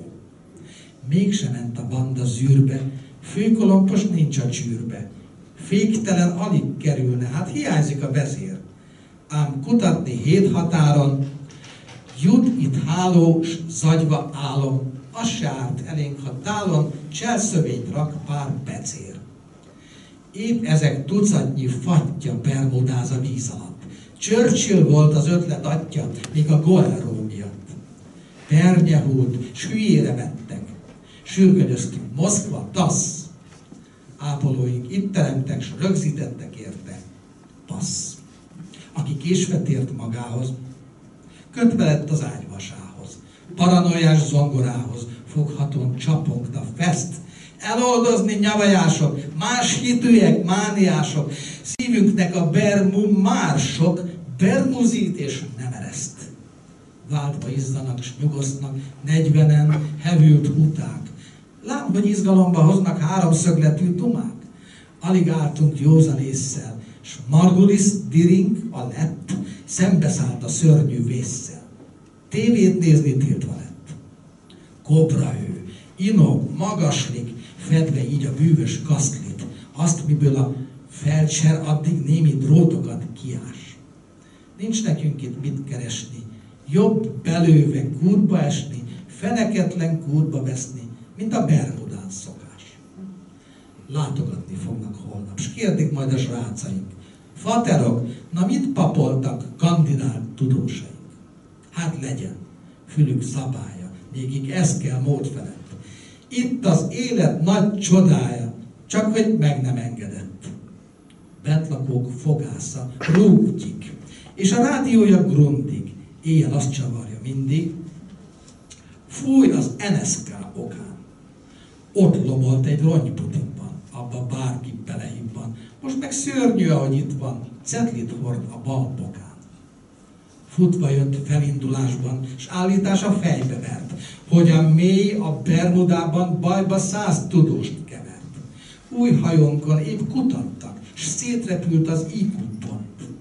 Mégse ment a banda zűrbe, főkolompos nincs a csűrbe. Féktelen alig kerülne, hát hiányzik a vezér. Ám kutatni hét határon, jut itt hálós, zagyva álom, az se árt elénk, ha tálon cselszövényt rak pár becér. Épp ezek tucatnyi fatja bermudáz a víz alatt. Churchill volt az ötlet atya, még a Goeró miatt. Pernyehult, s hülyére vettek. Sürgönyöztünk. Moszkva, TASZ. Ápolóink itt teremtek, s rögzítettek érte. Passz. Aki késve tért magához, kötve lett az ágyvasához. Paranoiás zongorához, foghatóan csapongta fest, eloldozni nyavajások, más hitűek, mániások, szívünknek a bermum már sok, bermuzít és nem ereszt. Váltva izzanak s nyugosznak, negyvenen hevült huták, Lám, hogy izgalomba hoznak háromszögletű dumák. Alig álltunk józan észszel, s Margulis Diring, a lett, szembeszállt a szörnyű vésszel. Tévét nézni tiltva lett. Kobra ő, inog, magaslik, fedve így a bűvös kasztlit, azt, miből a felcser addig némi drótokat kiás. Nincs nekünk itt mit keresni, jobb belőve kútba esni, feneketlen kútba veszni, mint a Bermudán szokás. Látogatni fognak holnap, és kérdik majd a srácaink. Faterok, na mit papoltak kandidált tudósaink? Hát legyen, fülük szabálya, mégig ez kell mód felett. Itt az élet nagy csodája, csak hogy meg nem engedett. Bentlakók fogásza, rúgtyik, és a rádiója grundig, éjjel azt csavarja mindig, fúj az NSK okán. Ott lomolt egy rongyputikban, abba bárki belehibban. Most meg szörnyű, ahogy itt van, cetlit hord a bal bokán. Futva jött felindulásban, és állítása fejbe vert, hogy a mély a Bermudában bajba száz tudóst kevert. Új hajónkon épp kutattak, s szétrepült az IQ pont.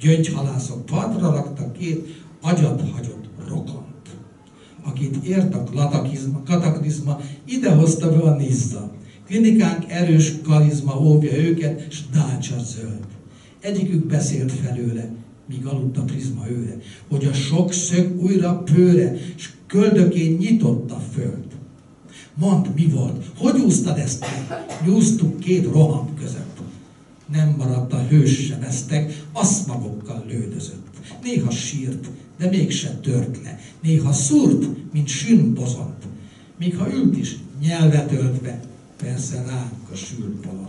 Gyöngyhalászok partra raktak két agyat hagyott rokont. Akit ért a kataklizma, idehozta be a nizza. Klinikánk erős karizma óvja őket, s dácsa zöld. Egyikük beszélt felőle, míg aludt a prizma őre, hogy a sok szög újra pőre, s köldökén nyitott a föld. Mondd, mi volt? Hogy úsztad ezt meg? Nyúztuk két roham között. Nem maradt a hős se vesztek, azt magokkal lődözött. Néha sírt, de mégsem tört le. Néha szúrt, mint sűnbozont. Míg ha ült is, nyelvet öltve, persze ránk a sült bolond.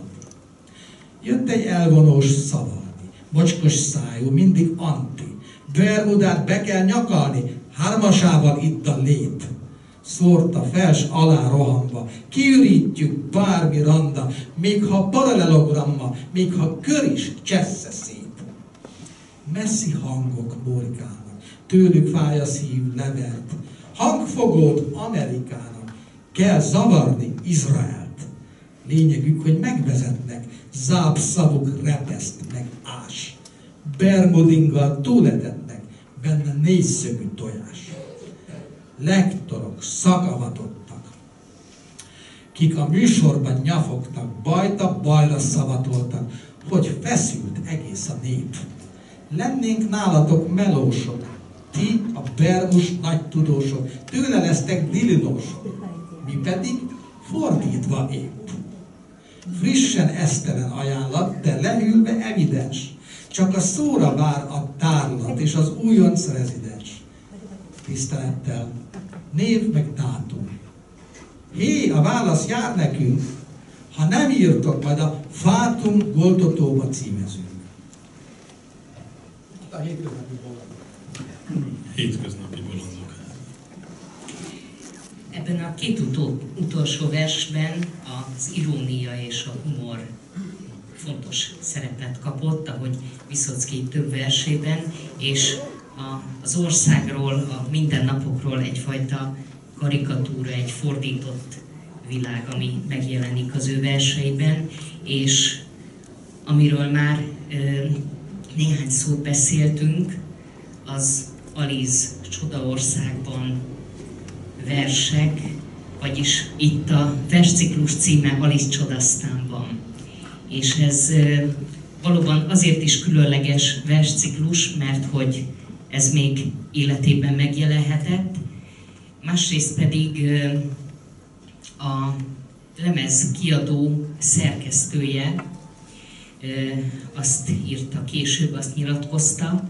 Jött egy elvonós szavalni, mocskos szájú, mindig anti. Bermudát be kell nyakalni, hármasával itt a lét. Szórta fels alá rohanva, kiürítjük bármi randa, még ha paralelogramma, még ha kör is csessze szét. Messzi hangok morkálnak, tőlük fáj a szív levert. Hangfogót Amerikának kell zavarni Izraelt. Lényegük, hogy megvezetnek, zápszavuk repeszt meg ás. Bermudinggal túletetnek, benne négyszögű tojás. Lektorok szakavatottak, kik a műsorban nyafogtak, bajta bajra szavatoltak, hogy feszült egész a nép. Lennénk nálatok melósok, ti a bermus nagy tudósok, tőle lesztek dilinósok, mi pedig fordítva épp. Frissen esztelen ajánlat, de leülve evidens. Csak a szóra vár a tárlat és az újonc rezidens. Tisztelettel, név meg dátum. Hé, a válasz jár nekünk, ha nem írtok, majd a Fátum Goltotóba címezünk. A hétköznapi bolondok. Hétköznapi bolondok. Ebben a két utolsó versben az irónia és a humor fontos szerepet kapott, ahogy Viszocki több versében, és az országról, a mindennapokról egyfajta karikatúra, egy fordított világ, ami megjelenik az ő verseiben, és amiről már ö, néhány szót beszéltünk, az Aliz Csodaországban versek, vagyis itt a versciklus címe Aliz Csodasztánban. És ez valóban azért is különleges versciklus, mert hogy ez még életében megjelenhetett, másrészt pedig a lemez kiadó szerkesztője azt írta később, azt nyilatkozta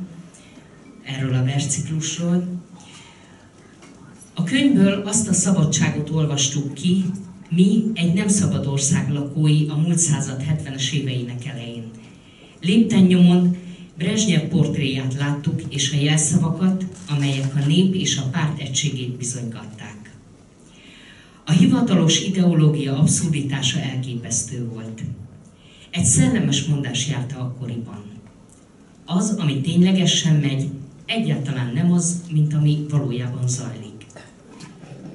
erről a versciklusról. A könyvből azt a szabadságot olvastuk ki, mi egy nem szabad ország lakói a múlt század 70-es éveinek elején. Lépten nyomon Brezsnyev portréját láttuk, és a jelszavakat, amelyek a nép és a párt egységét bizonygatták. A hivatalos ideológia abszurditása elképesztő volt. Egy szellemes mondás járta akkoriban. Az, ami ténylegesen megy, egyáltalán nem az, mint ami valójában zajlik.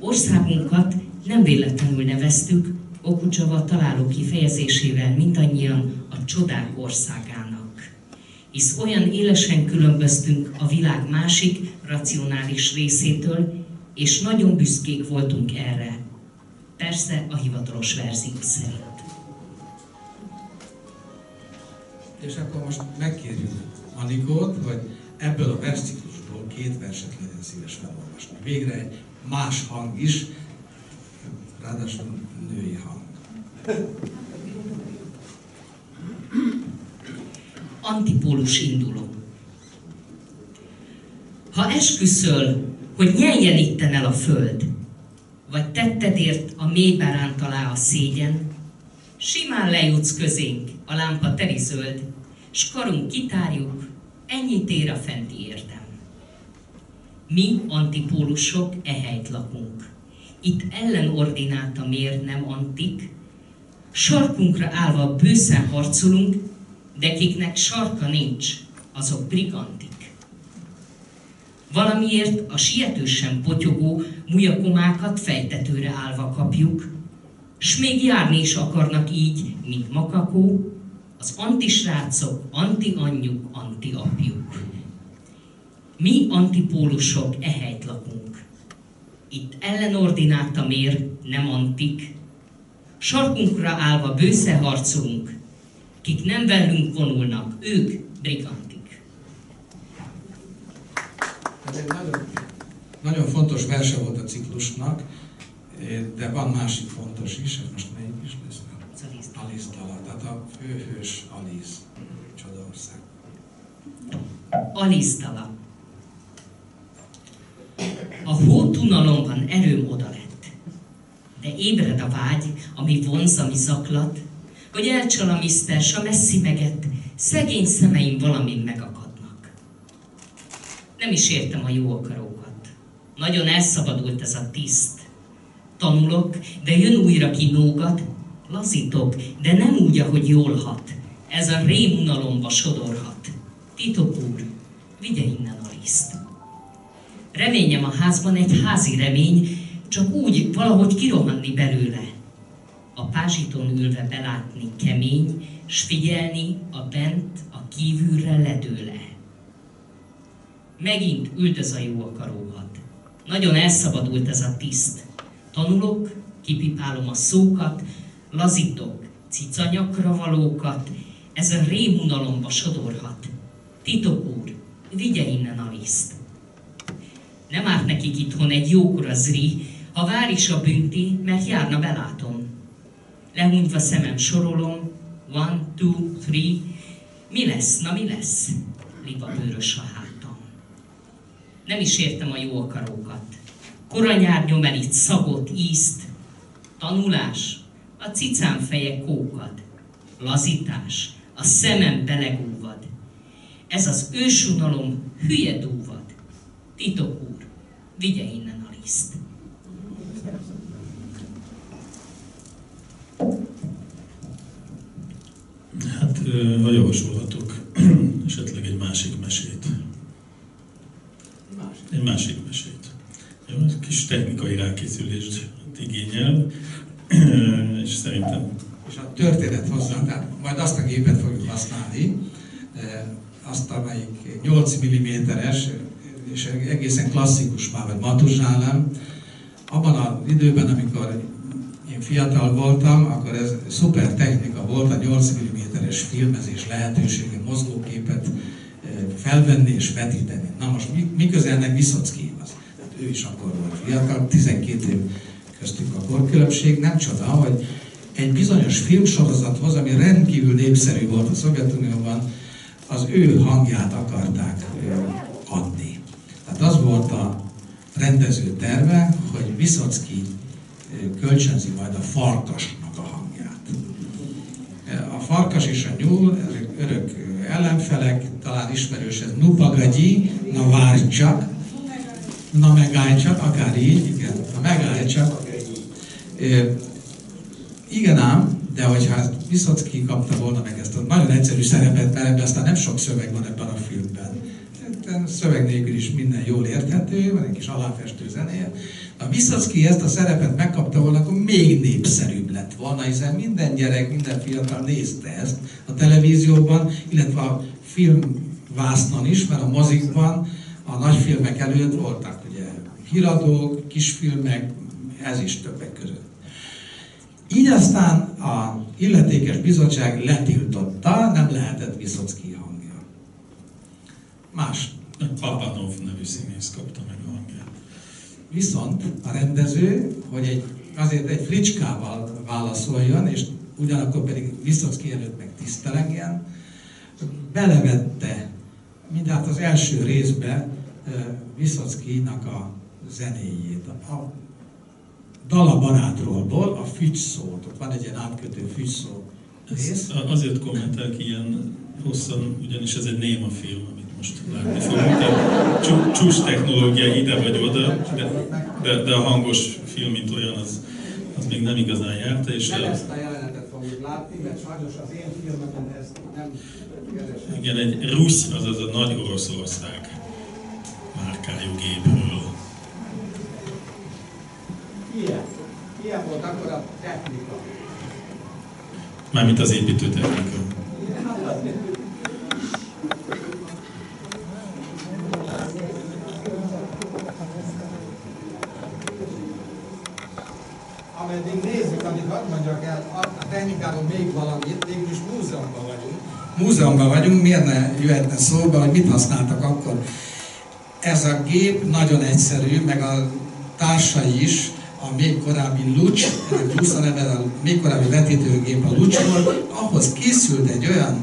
Országunkat Nem véletlenül neveztük Okucsava találó kifejezésével mindannyian a csodák országának. Hisz olyan élesen különböztünk a világ másik racionális részétől, és nagyon büszkék voltunk erre. Persze a hivatalos verzió szerint. És akkor most megkérjük Anikót, hogy ebből a versciklusból két verset legyen szíves felolvasni. Végre egy más hang is, ráadásul női hang. Antipólus induló. Ha esküszöl, hogy nyeljen itten el a föld, vagy tettedért a mélybárán alá a szégyen, simán lejutsz közénk, a lámpa teri zöld, s karunk kitárjuk, ennyit ér a fenti érdem. Mi antipólusok ehelyt lakunk. Itt ellenordináta mér nem antik, sarkunkra állva bőszen harcolunk, de kiknek sarka nincs, azok brigantik. Valamiért a sietősen potyogó mujakomákat fejtetőre állva kapjuk, s még járni is akarnak így, mint makakó, az antisrácok, anti-anyjuk, anti-apjuk. Mi antipólusok ehelyt lakunk. Itt ellenordináta mér, nem antik. Sarkunkra állva bősze harcolunk. Kik nem velünk vonulnak, ők brigantik. Ez egy nagyon, nagyon fontos verse volt a ciklusnak, de van másik fontos is, ez most melyik is lesz? Alice Dala, tehát a főhős Alice, Csodaország. Alice Dala. A hótunalomban erőm oda lett, de ébred a vágy, ami vonz, ami zaklat, hogy elcsal a miszter, s a messzi megett, szegény szemeim valamin megakadnak. Nem is értem a jó akarókat. Nagyon elszabadult ez a tiszt. Tanulok, de jön újra ki nógat, lazítok, de nem úgy, ahogy jól hat. Ez a rémunalomba sodorhat. Titok úr, vigye innen. Reményem a házban egy házi remény, csak úgy valahogy kirohanni belőle. A pázsiton ülve belátni kemény, s figyelni a bent, a kívülre ledőle. Megint üldöz a jó akaróhat. Nagyon elszabadult ez a tiszt. Tanulok, kipipálom a szókat, lazítok, cicanyakra valókat, ez a rémunalomba sodorhat. Titok úr, vigye innen a liszt. Nem árt nekik itthon egy jókora zri, ha vár is a bünti, mert járna belátom. Lehúnyva szemem sorolom, one, two, three, mi lesz, na mi lesz? Liba bőrös a hátam. Nem is értem a jó akarókat. Koranyár nyom el itt szagot, ízt, tanulás, a cicám feje kókad, lazítás, a szemem belegúvad. Ez az ősunalom hülye dúvad. Titok vigye innen a liszt. Hát, ha javasolhatok, esetleg egy másik mesét. Egy másik mesét. Jó, ez kis technikai rákészülést igényel, és szerintem... És a történet hozzá, tehát majd azt a gépet fogjuk használni, azt, amelyik 8 mm-es, és egészen klasszikus már, vagy matuzsálem. Abban az időben, amikor én fiatal voltam, akkor ez szuper technika volt, a 8 mm-es filmezés lehetősége, mozgóképet felvenni és vetíteni. Na most mi, mi közel ennek Viszockihoz? Hát ő is akkor volt fiatal, 12 év köztük a korkülönbség, nem csoda, hogy egy bizonyos filmsorozathoz, ami rendkívül népszerű volt a Szovjetunióban, az ő hangját akarták. Tehát az volt a rendező terve, hogy Viszocki kölcsönzi majd a farkasnak a hangját. A farkas és a nyúl, örök ellenfelek, talán ismerős ez Nupagagyi, na várj csak, na megállj csak, akár így, igen, na megállj csak, igen ám, de hogyha Viszocki kapta volna meg ezt a nagyon egyszerű szerepet, mert ebben aztán nem sok szöveg van ebben a filmben. Szöveg nélkül is minden jól érthető, van egy kis aláfestő zenéje. Ha Viszocki ezt a szerepet megkapta volna, akkor még népszerűbb lett volna, hiszen minden gyerek, minden fiatal nézte ezt a televízióban, illetve a filmvásznon is, mert a mozikban a nagyfilmek előtt voltak ugye híradók, kisfilmek, ez is többek között. Így aztán a illetékes bizottság letiltotta, nem lehetett Viszocki hangja. Más. Papanov nevű színész kapta meg a hangját. Viszont a rendező, hogy egy, azért egy fricskával válaszoljon, és ugyanakkor pedig Viszocki előtt meg tisztelengjen, belevette mindjárt az első részbe Viszockinak a zenéjét. A Dala barátról, a fügy szót, ott van egy ilyen átkötő fügy szó. Azért kommentelek ilyen hosszan, ugyanis ez egy néma film, most látni fogunk. Tehát csúcs technológia ide vagy oda, de, de, de a hangos film, mint olyan, az, az még nem igazán járta. És nem ezt a jelenetet fogjuk látni, mert sajnos az én filmemben ez nem keresem. Igen, egy rusz, azaz a Nagy Oroszország márkájú gépről. Ilyen. Ilyen volt akkor a technika. Mármint az építő technika. Ameddig nézzük, amit hadd mondjak el, a technikáról még valamit, végül is múzeumban vagyunk. Múzeumban vagyunk, miért ne jöhetne szóba, hogy mit használtak akkor. Ez a gép nagyon egyszerű, meg a társai is, a még korábbi Lucs, ennek Lusz a a még korábbi vetítőgép a Lucs volt, ahhoz készült egy olyan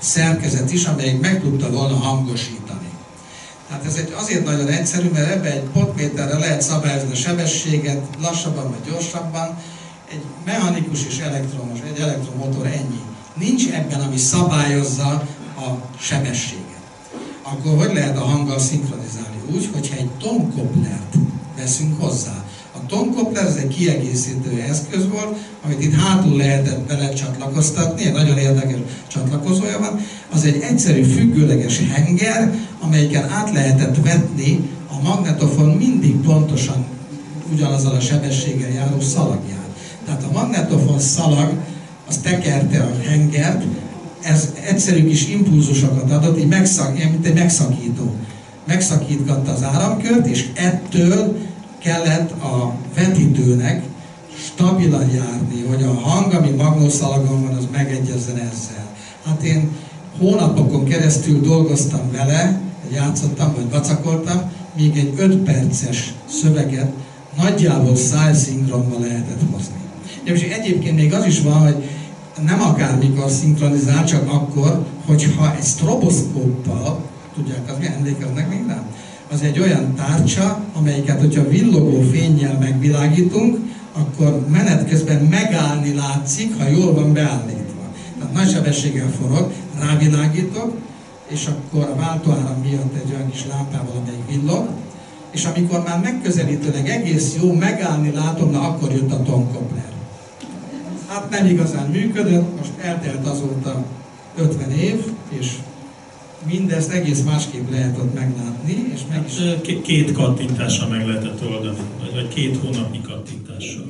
szerkezet is, amelyik meg tudta volna hangosítani. Tehát ez egy azért nagyon egyszerű, mert ebbe egy potméterre lehet szabályozni a sebességet, lassabban vagy gyorsabban, egy mechanikus és elektromos, egy elektromotor ennyi. Nincs ebben, ami szabályozza a sebességet. Akkor hogy lehet a hanggal szinkronizálni? Úgy, hogyha egy tonkoplert veszünk hozzá, Tomkoppler, ez egy kiegészítő eszköz volt, amit itt hátul lehetett belecsatlakoztatni, egy nagyon érdekes csatlakozója van. Az egy egyszerű függőleges henger, amelyiken át lehetett vetni a magnetofon mindig pontosan ugyanazzal a sebességgel járó szalagját. Tehát a magnetofon szalag, az tekerte a hengert, ez egyszerű kis impulzusokat adott, így megszak, mint egy megszakító. Megszakítgatta az áramkört, és ettől kellett a vetítőnek stabilan járni, hogy a hang, ami magnószalagon van, az megegyezzen ezzel. Hát én hónapokon keresztül dolgoztam vele, játszottam, vagy vacakoltam, míg egy 5 perces szöveget nagyjából szájszinkronba lehetett hozni. És egyébként még az is van, hogy nem akármikor szinkronizál, csak akkor, hogyha egy stroboszkóppal, tudják, az mi emlékeznek minden? az egy olyan tárcsa, amelyiket, hogyha villogó fényjel megvilágítunk, akkor menet közben megállni látszik, ha jól van beállítva. Tehát nagy sebességgel forog, rávilágítok, és akkor a váltóáram miatt egy olyan kis lámpával, amelyik villog, és amikor már megközelítőleg egész jó, megállni látom, na akkor jött a tonkopler. Hát nem igazán működött, most eltelt azóta 50 év, és mindezt egész másképp lehet ott meglátni, és meg is... Két kattintással meg lehetett oldani, vagy két hónapnyi kattintással.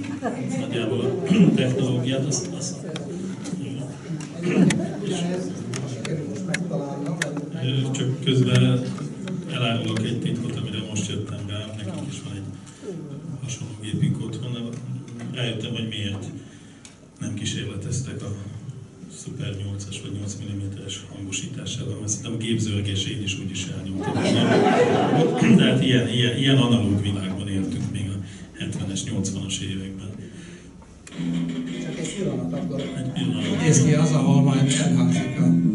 Nagyjából a technológiát azt... azt csak közben elárulok egy titkot, amire most jöttem be, nekünk is van egy hasonló gépünk otthon, rájöttem, hogy miért nem kísérleteztek a Super 8-as vagy 8 mm-es hangosításával, mert szerintem a gépzörgés én is úgy is elnyomtam. De hát ilyen, ilyen, ilyen analóg világban éltünk még a 70-es, 80-as években. Csak egy pillanat akkor. Egy pillanat. Nézd ki az, ahol majd elhangzik a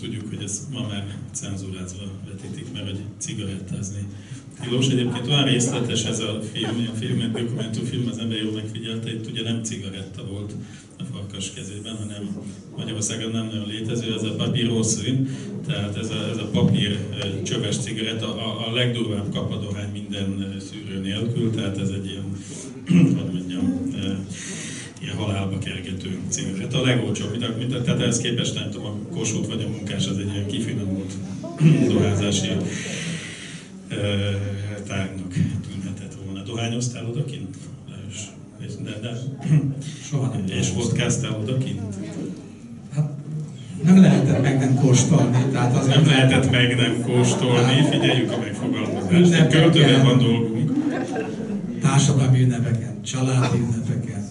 azt tudjuk, hogy ez ma már cenzúrázva vetítik, mert hogy cigarettázni tilos. Egyébként olyan részletes ez a film, ilyen film, egy dokumentumfilm, az ember jól megfigyelte, itt ugye nem cigaretta volt a farkas kezében, hanem Magyarországon nem nagyon létező, ez a papíroszűn, tehát ez a, ez a papír csöves cigaretta, a, a legdurvább kapadorány minden szűrő nélkül, tehát ez egy ilyen, hogy mondjam, ilyen halálba kergető cigaretta. A legolcsóbb, mint, mint, tehát ehhez képest nem tudom, a Kossuth vagy a munkás, az egy ilyen kifinomult dohányzási tárgynak tűnhetett volna. Dohányoztál odakint? De, de, Soha nem és vodkáztál odakint? Hát nem lehetett meg nem kóstolni, tehát azért... Nem lehetett meg nem kóstolni, figyeljük a megfogalmazást. Költőben van dolgunk. Társadalmi ünnepeken, családi ünnepeken,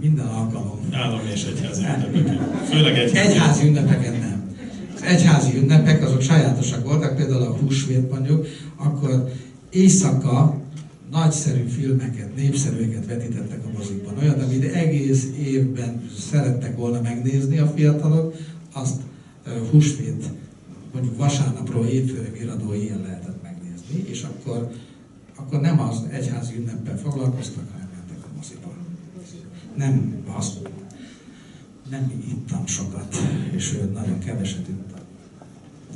minden alkalom. Állami és egyházi ünnepeken. Főleg egyházi. Egyházi ünnepeken nem. Az egyházi ünnepek azok sajátosak voltak, például a húsvét mondjuk, akkor éjszaka nagyszerű filmeket, népszerűeket vetítettek a mozikban. Olyan, amit egész évben szerettek volna megnézni a fiatalok, azt húsvét, mondjuk vasárnapról hétfőre viradó ilyen lehetett megnézni, és akkor, akkor nem az egyházi ünneppel foglalkoztak, hanem mentek a moziba. Nem azt nem ittam sokat, és ő nagyon keveset ittam.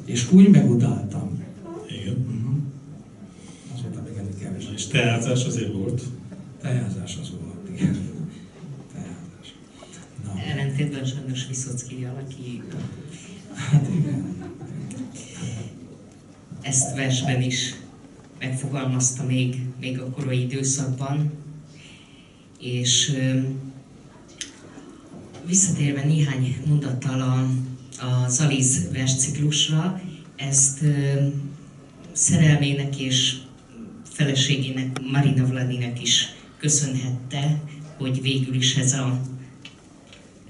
És úgy megutáltam. Igen. Uh-huh. Azóta még elég kevés. És teázás azért volt. Tejázás az volt, igen. Tejázás. Na, Ellentétben sajnos Viszocki aki hát igen. ezt versben is megfogalmazta még, még a korai időszakban. És ö, visszatérve néhány mondattal a, a Zaliz versciklusra, ezt ö, szerelmének és feleségének, Marina Vladinek is köszönhette, hogy végül is ez a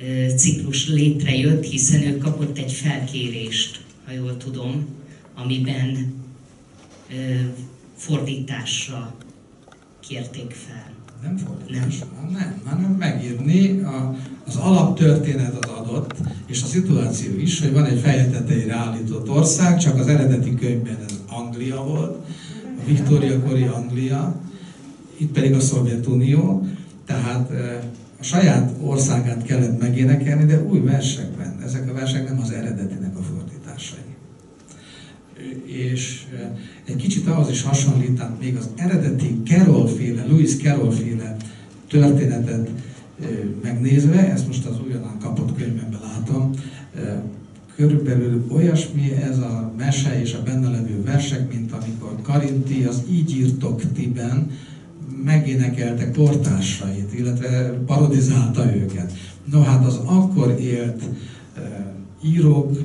ö, ciklus létrejött, hiszen ő kapott egy felkérést, ha jól tudom, amiben ö, fordításra kérték fel. Nem fordítás, nem, nem, hanem megírni a, az alaptörténet az adott, és a szituáció is, hogy van egy feje tetejére állított ország, csak az eredeti könyvben ez Anglia volt, a Viktória kori Anglia, itt pedig a Szovjetunió, tehát eh, a saját országát kellett megénekelni, de új versekben. Ezek a versek nem az a fordításai. És egy kicsit ahhoz is hasonlít, tehát még az eredeti Carroll-féle, Lewis Carroll-féle történetet megnézve, ezt most az újonnan kapott könyvemben látom, körülbelül olyasmi ez a mese és a benne levő versek, mint amikor Karinti az Így írtok tiben megénekelte kortársait, illetve parodizálta őket. No hát az akkor élt írók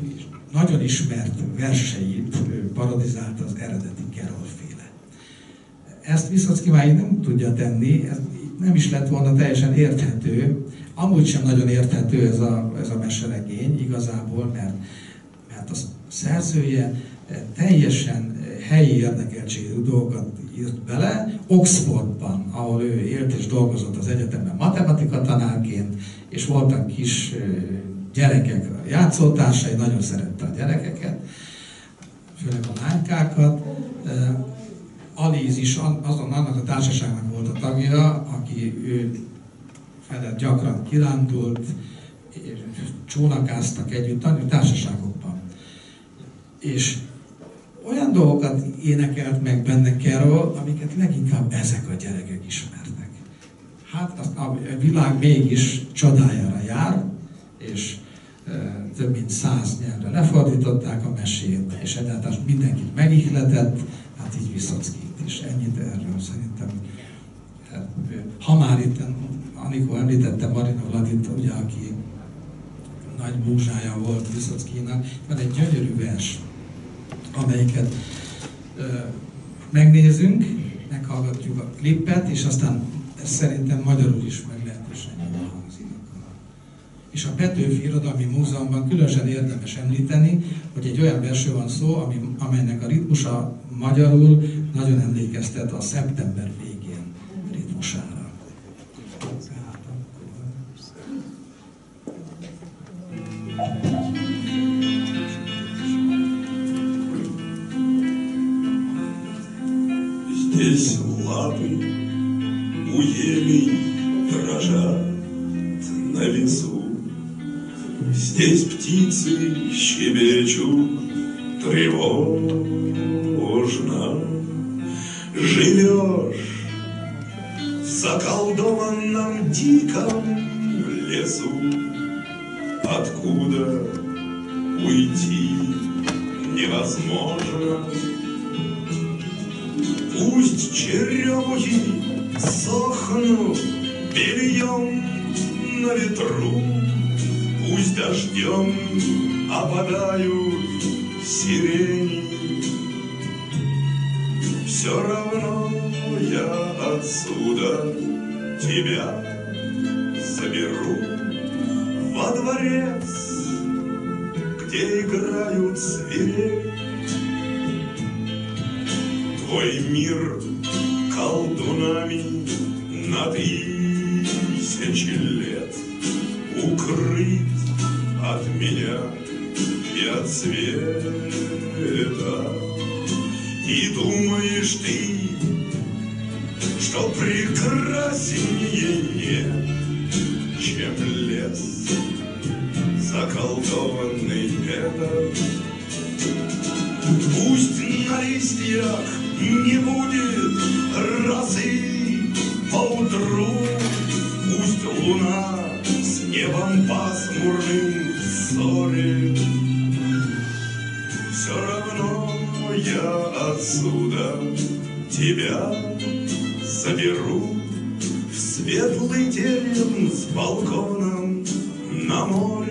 nagyon ismert verseit parodizálta az eredeti Carroll-féle. Ezt Viszocki már nem tudja tenni, ez nem is lett volna teljesen érthető, amúgy sem nagyon érthető ez a, ez a meseregény igazából, mert, mert a szerzője teljesen helyi érdekeltségű dolgokat írt bele. Oxfordban, ahol ő élt és dolgozott az egyetemben matematika tanárként, és voltak kis gyerekek, játszótársai, nagyon szerette a gyerekeket, főleg a lánykákat. Alíz is azon annak a társaságnak volt a tagja, aki ő felett gyakran kirándult, csónakáztak együtt, társaságokban. És olyan dolgokat énekelt meg benne Carol, amiket leginkább ezek a gyerekek ismernek. Hát a világ mégis csodájára jár, és e, több mint száz nyelvre lefordították a mesét, és egyáltalán mindenkit megihletett, hát így Viszockit is. Ennyit erről szerintem. Ha már itt, amikor említette Marina Vladit, ugye, aki nagy múzsája volt Viszockinak, van egy gyönyörű vers, amelyiket ö, megnézünk, meghallgatjuk a klippet, és aztán ez szerintem magyarul is hangzik. És a Petőfi Irodalmi Múzeumban különösen érdemes említeni, hogy egy olyan verső van szó, amelynek a ritmusa magyarul nagyon emlékeztet a szeptember птицы щебечут тревожно. Живешь в заколдованном диком лесу, Откуда уйти невозможно. Пусть черемухи сохнут бельем на ветру, Пусть дождем опадают сирени. Все равно я отсюда тебя заберу во дворец, где играют свирель. Твой мир колдунами на тысячи лет Укрыт от меня и от света. И думаешь ты, что прекраснее нет тебя заберу В светлый терем с балконом на море.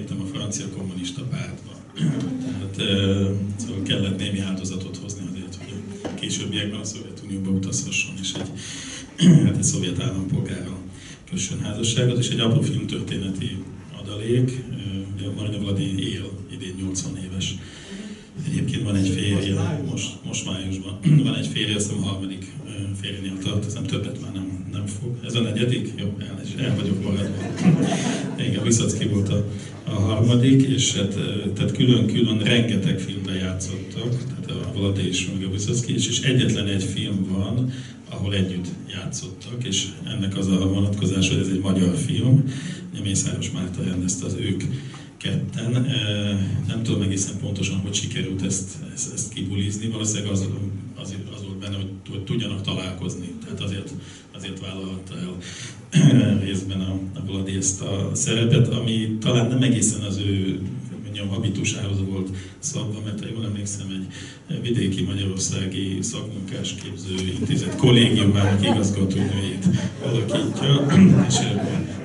Beléptem a francia kommunista pártba. Tehát szóval kellett némi áldozatot hozni azért, hogy a későbbiekben a Szovjetunióba utazhasson, és egy, hát egy szovjet állampolgárral kössön házasságot, és egy apró filmtörténeti adalék. Ugye Marina Vladi él, idén 80 éves. Egyébként van egy férje, most, most májusban, van egy férje, azt a harmadik ö, férjénél tart, hiszem többet már nem, nem fog. Ez a negyedik? Jó, el, és el vagyok maradva. Igen, Viszocki volt a, a harmadik, és hát, tehát külön-külön rengeteg filmben játszottak, tehát a Vladi és meg a Viszocki is, és egyetlen egy film van, ahol együtt játszottak, és ennek az a vonatkozás, hogy ez egy magyar film. Mészáros Márta rendezte az ők ketten. Nem tudom egészen pontosan, hogy sikerült ezt, ezt, ezt kibulizni. Valószínűleg az, az, az volt benne, hogy, hogy tudjanak találkozni. Tehát azért, azért vállalhatta el részben a, a Vladi ezt a szerepet, ami talán nem egészen az ő mondjam, habitusához volt szabva, mert ha jól emlékszem, egy vidéki magyarországi szakmunkás képző intézet kollégiumának igazgatónőjét alakítja,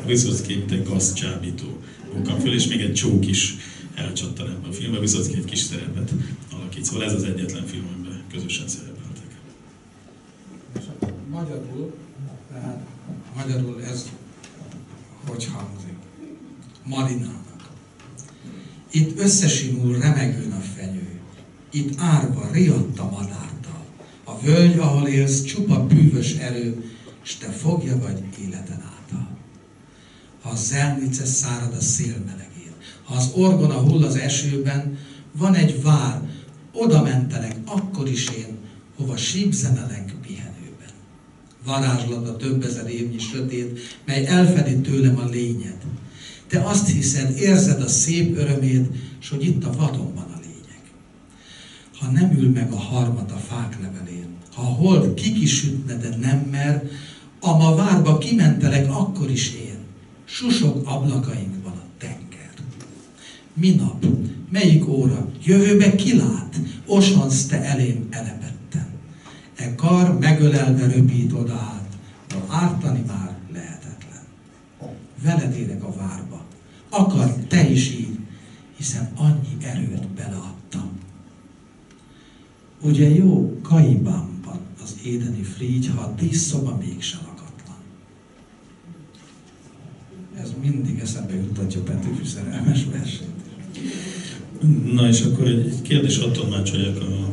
és mint egy gazcsábító bukkan föl, és még egy csók is elcsattan ebben a filmben, Viszocki egy kis szerepet alakít. Szóval ez az egyetlen film, amiben közösen szerepeltek. Magyarul, tehát magyarul ez hogy hangzik? Marinának. Itt összesimul remegőn a fenyő. Itt árva, riadt a madártal. A völgy, ahol élsz, csupa bűvös erő, s te fogja vagy életen által. Ha a zelnice szárad a szél melegén, ha az orgona hull az esőben, van egy vár, oda mentelek, akkor is én, hova sípzenelek pihenőben. Varázslat a több ezer évnyi sötét, mely elfedi tőlem a lényed. Te azt hiszed, érzed a szép örömét, és hogy itt a vadonban a lényeg. Ha nem ül meg a harmat a fák levelén, ha a hold kikisütne, de nem mer, a ma várba kimentelek, akkor is én. Susok ablakainkban a tenger. Minap, melyik óra, jövőbe kilát, osonsz te elém elepetten. E kar megölelve röpít oda át, de ártani már lehetetlen. Veled érek a várba. Akar te is így, hiszen annyi erőt beleadtam. Ugye jó Kaibámban az édeni frígy, ha a tíz szoba mégsem Ez mindig eszembe juttatja Petőfi szerelmes versét. Na és akkor egy, egy kérdés attól tolmácsoljak a,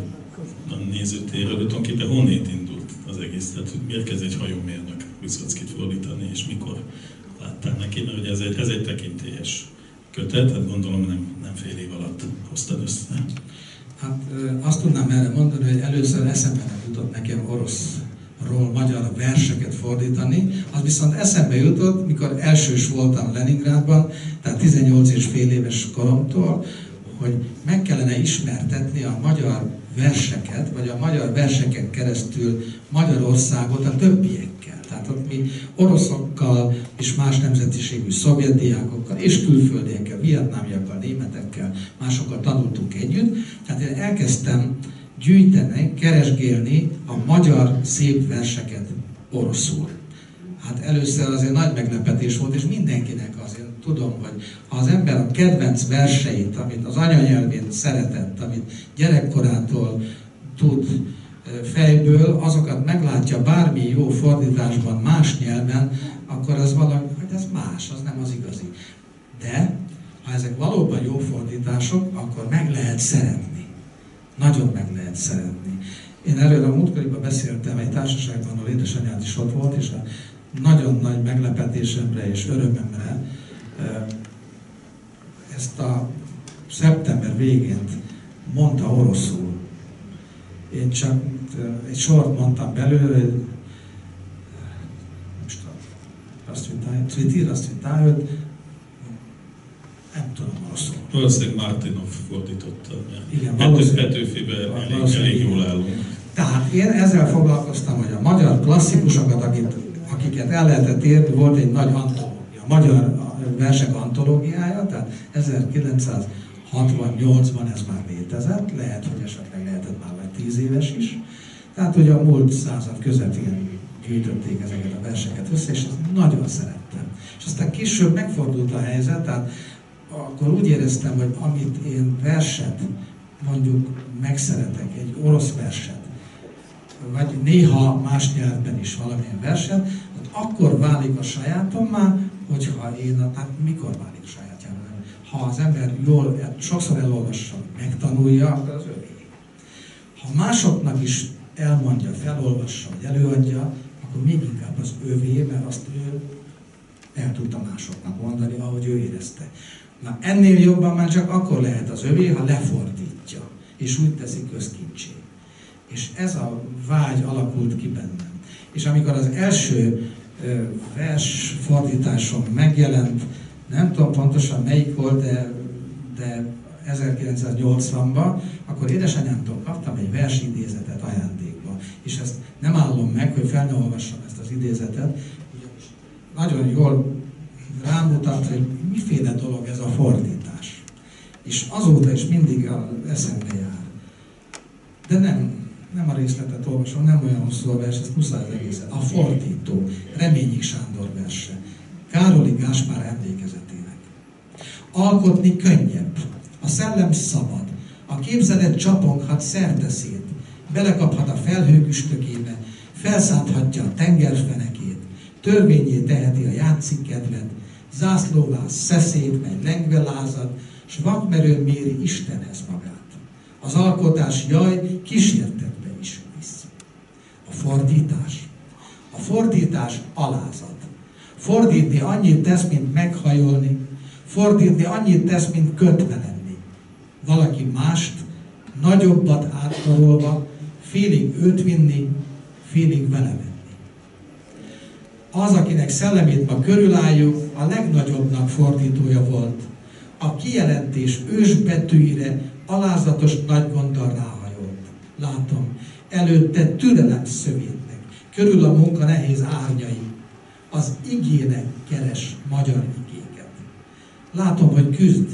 a nézőtérre, hogy tulajdonképpen honnét indult az egész? Tehát hogy miért kezd egy hajómérnök Viszockit fordítani, és mikor láttál neki, mert ugye ez egy, ez egy tekintélyes kötet, tehát gondolom nem, nem fél év alatt hoztad össze. Hát azt tudnám erre mondani, hogy először eszembe nem jutott nekem oroszról magyar verseket fordítani, az viszont eszembe jutott, mikor elsős voltam Leningrádban, tehát 18 és fél éves koromtól, hogy meg kellene ismertetni a magyar verseket, vagy a magyar verseken keresztül Magyarországot a többiekkel. Tehát ott mi oroszokkal és más nemzetiségű szovjetdiákokkal és külföldiekkel, vietnámiakkal, németekkel, másokkal tanultunk együtt. Tehát én elkezdtem gyűjteni, keresgélni a magyar szép verseket oroszul. Hát először azért nagy meglepetés volt, és mindenkinek azért tudom, hogy ha az ember a kedvenc verseit, amit az anyanyelvén szeretett, amit gyerekkorától tud fejből, azokat meglátja bármi jó fordításban, más nyelven, akkor az valami, hogy ez más, az nem az igazi. De ha ezek valóban jó fordítások, akkor meg lehet szeretni. Nagyon meg lehet szeretni. Én erről a múltkoriban beszéltem egy társaságban, ahol édesanyád is ott volt, és a nagyon nagy meglepetésemre és örömemre ezt a szeptember végén mondta oroszul. Én csak egy sort mondtam belőle, most azt Cvitir, azt vitájött, nem tudom oroszul. Valószínűleg Martinov fordította. Igen, valószínűleg. Petőfibe elég, elég jól állunk. Tehát én ezzel foglalkoztam, hogy a magyar klasszikusokat, akit, akiket el lehetett érni, volt egy nagy antológia, magyar versek antológiája, tehát 1968-ban ez már létezett, lehet, hogy esetleg lehetett már vagy 10 éves is. Tehát, hogy a múlt század közepén gyűjtötték ezeket a verseket össze, és ezt nagyon szerettem. És aztán később megfordult a helyzet, tehát akkor úgy éreztem, hogy amit én verset, mondjuk megszeretek, egy orosz verset, vagy néha más nyelvben is valamilyen verset, akkor válik a sajátommá, hogyha én, hát mikor válik sajátjára? Ha az ember jól, sokszor elolvassa, megtanulja, akkor az övé. Ha másoknak is elmondja, felolvassa, vagy előadja, akkor még inkább az övé, mert azt ő el tudta másoknak mondani, ahogy ő érezte. Na ennél jobban már csak akkor lehet az övé, ha lefordítja, és úgy teszi közkincsé. És ez a vágy alakult ki bennem. És amikor az első vers fordításom megjelent, nem tudom pontosan melyik volt, de, de 1980-ban, akkor édesanyámtól kaptam egy versidézetet ajándékba. És ezt nem állom meg, hogy fel ne olvassam ezt az idézetet. Nagyon jól rámutat, hogy miféle dolog ez a fordítás. És azóta is mindig eszembe jár. De nem, nem a részletet olvasom, nem olyan hosszú a vers, ezt muszáj az egészet. A fordító, Reményik Sándor verse. Károli Gáspár emlékezetének. Alkotni könnyebb, a szellem szabad, a képzelet csaponghat szerteszét, belekaphat a felhők üstökébe, felszállhatja a tengerfenekét, törvényé teheti a játszik kedvet, zászlóvá szeszét, mely lengve lázad, s vakmerőn méri Istenhez magát. Az alkotás jaj kísértetbe is visz. A fordítás. A fordítás alázat. Fordítni annyit tesz, mint meghajolni, fordítni annyit tesz, mint kötve lenni. Valaki mást, nagyobbat átkarolva, félig őt vinni, félig vele menni. Az, akinek szellemét ma körülálljuk, a legnagyobbnak fordítója volt. A kijelentés ősbetűire alázatos nagy gonddal ráhajolt. Látom, előtte türelem szövétnek, körül a munka nehéz árnyai, az igének keres magyar igéket. Látom, hogy küzd,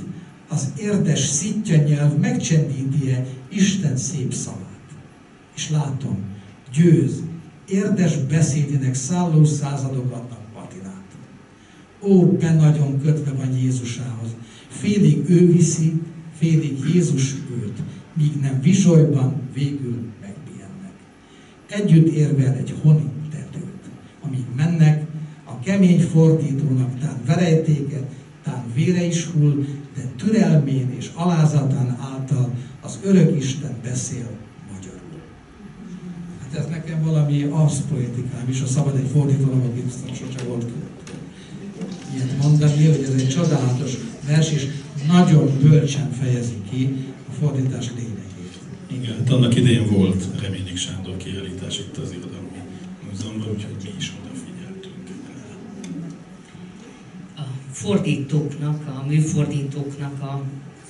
az érdes szitja nyelv megcsendíti-e Isten szép szavát. És látom, győz, érdes beszédének szálló századok adnak patinát. Ó, be nagyon kötve van Jézusához. Félig ő viszi, félig Jézus őt, míg nem visolyban végül megpihennek. Együtt érvel egy honi tetőt, amíg mennek, a kemény fordítónak tán verejtéke, tán vére is hull, de türelmén és alázatán által az örök Isten beszél ez nekem valami az poetikám is, a szabad egy fordítónak, aki biztos sose volt ilyet mondani, hogy ez egy csodálatos vers, és nagyon bölcsen fejezi ki a fordítás lényegét. Igen, hát annak idején volt Reményik Sándor kiállítás itt az Irodalmi Múzeumban, úgyhogy mi is odafigyeltünk. A fordítóknak, a műfordítóknak, a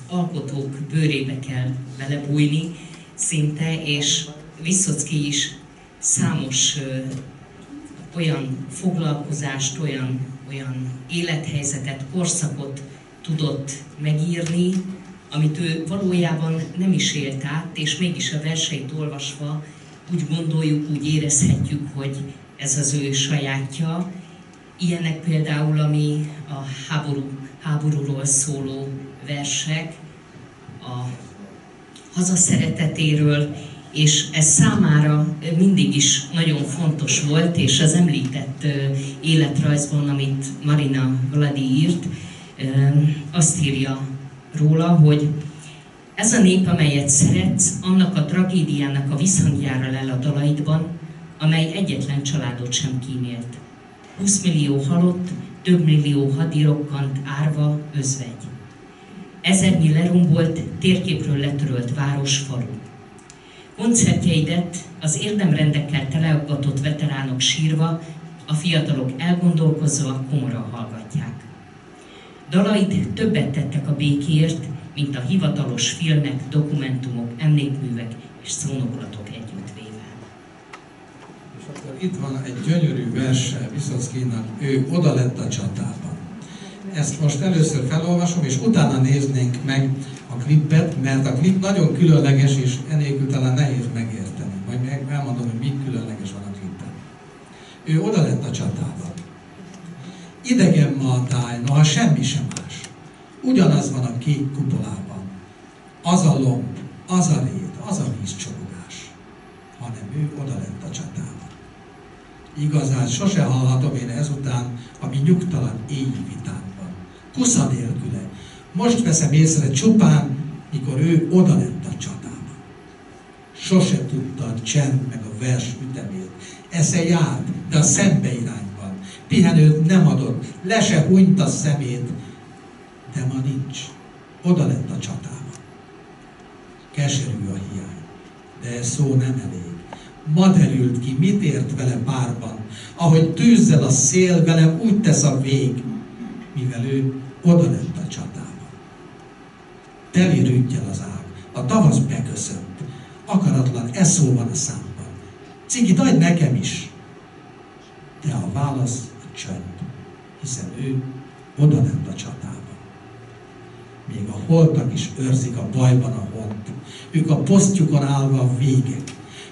alkotók bőrébe kell belebújni szinte, és Viszocki is számos ö, olyan foglalkozást, olyan, olyan élethelyzetet, korszakot tudott megírni, amit ő valójában nem is élt át, és mégis a verseit olvasva úgy gondoljuk, úgy érezhetjük, hogy ez az ő sajátja. Ilyenek például, ami a háború, háborúról szóló versek, a hazaszeretetéről, és ez számára mindig is nagyon fontos volt, és az említett életrajzban, amit Marina Vladi írt, azt írja róla, hogy ez a nép, amelyet szeretsz, annak a tragédiának a visszhangjára lel a dalaidban, amely egyetlen családot sem kímélt. 20 millió halott, több millió hadirokkant árva özvegy. Ezernyi lerombolt, térképről letörölt város, falu. Koncertjeidet az érdemrendekkel teleaggatott veteránok sírva, a fiatalok elgondolkozva komora hallgatják. Dalaid többet tettek a békért, mint a hivatalos filmek, dokumentumok, emlékművek és szónoklatok együttvéve. És akkor itt van egy gyönyörű verse Viszockinak, ő oda lett a csatában. Ezt most először felolvasom, és utána néznénk meg a klipet, mert a klip nagyon különleges, és enélkül talán nehéz megérteni. Majd meg elmondom, hogy mi különleges van a klipen. Ő oda lett a csatában. Idegen ma a táj, noha semmi sem más. Ugyanaz van a kék kupolában. Az a lomb, az a rét, az a vízcsorogás. Hanem ő oda lett a csatában. Igazán sose hallhatom én ezután, ami nyugtalan éjjel vitánkban. Kusza nélküle. Most veszem észre csupán, mikor ő oda lett a csatában. Sose tudta a csend meg a vers ütemét. Esze járt, de a szembe irány pihenőt nem adott, le se hunyt a szemét, de ma nincs. Oda lett a csatába. Keserű a hiány, de szó nem elég. Ma derült ki, mit ért vele párban, ahogy tűzzel a szél, velem úgy tesz a vég, mivel ő oda lett a csatába. teli rüttyel az ág. A tavasz beköszönt. Akaratlan eszó van a számban. Cigit adj nekem is. De a válasz a csönd, hiszen ő oda ment a csatában. Még a holtak is őrzik a bajban a hont. Ők a posztjukon állva a végek.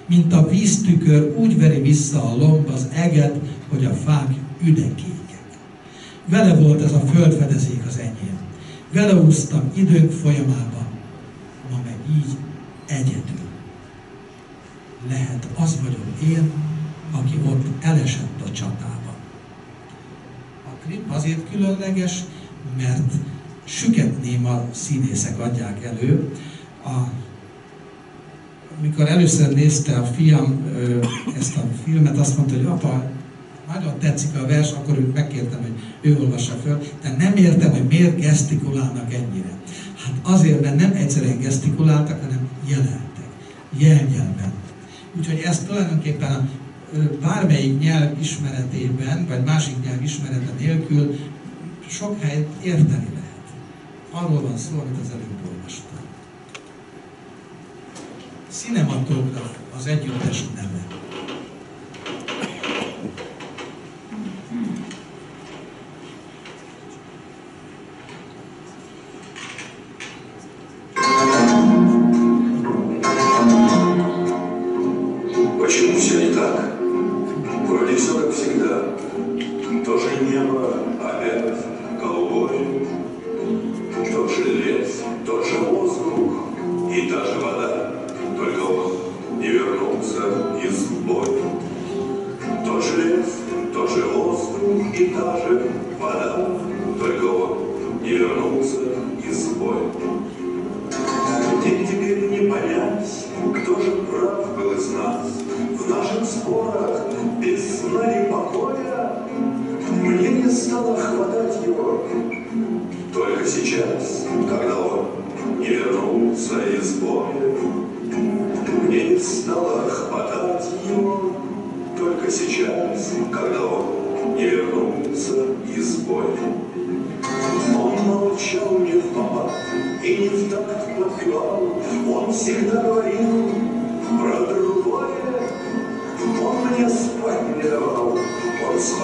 Mint a víztükör úgy veri vissza a lomb az eget, hogy a fák üdekékek. Vele volt ez a földfedezék az enyém. Vele úsztam időnk folyamában, ma meg így egyedül. Lehet az vagyok én, aki ott elesett a csatában. A klip azért különleges, mert süket néma színészek adják elő. A, amikor először nézte a fiam ezt a filmet, azt mondta, hogy apa, nagyon tetszik a vers, akkor őt megkértem, hogy ő olvassa föl, de nem értem, hogy miért gesztikulálnak ennyire. Hát azért, mert nem egyszerűen gesztikuláltak, hanem jelentek, jelnyelven. Úgyhogy ezt tulajdonképpen a bármelyik nyelv ismeretében, vagy másik nyelv ismerete nélkül sok helyet érteni lehet. Arról van szó, amit az előbb olvastam. Cinematograf az együttes neve.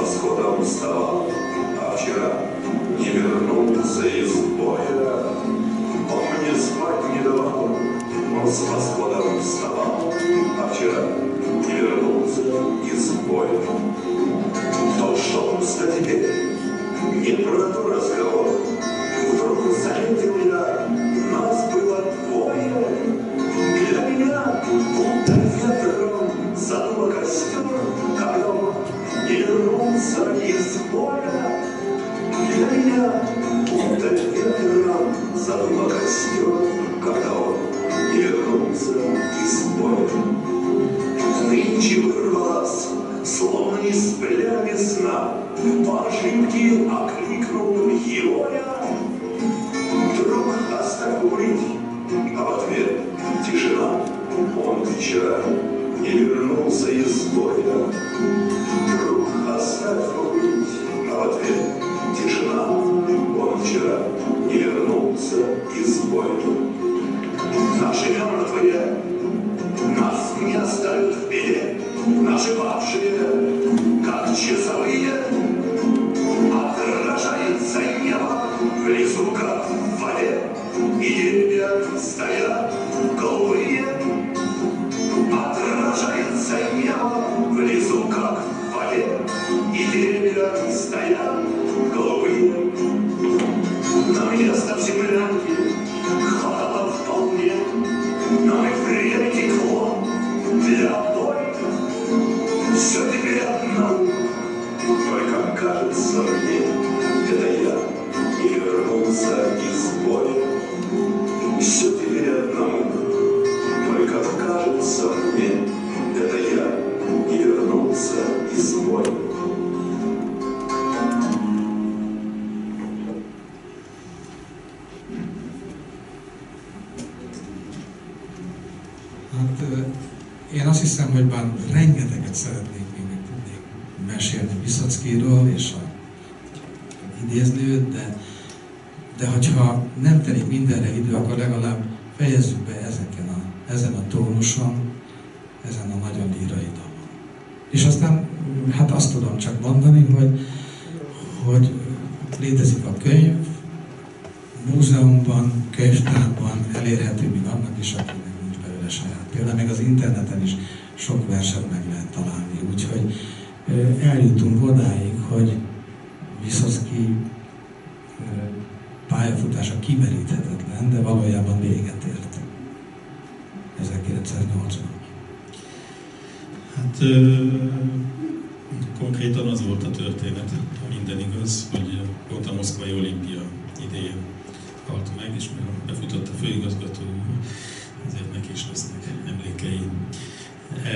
восходом вставал, а вчера не вернулся из боя. Он мне спать не давал, он с восходом вставал, а вчера не вернулся из боя. То, что он не про то разговаривал.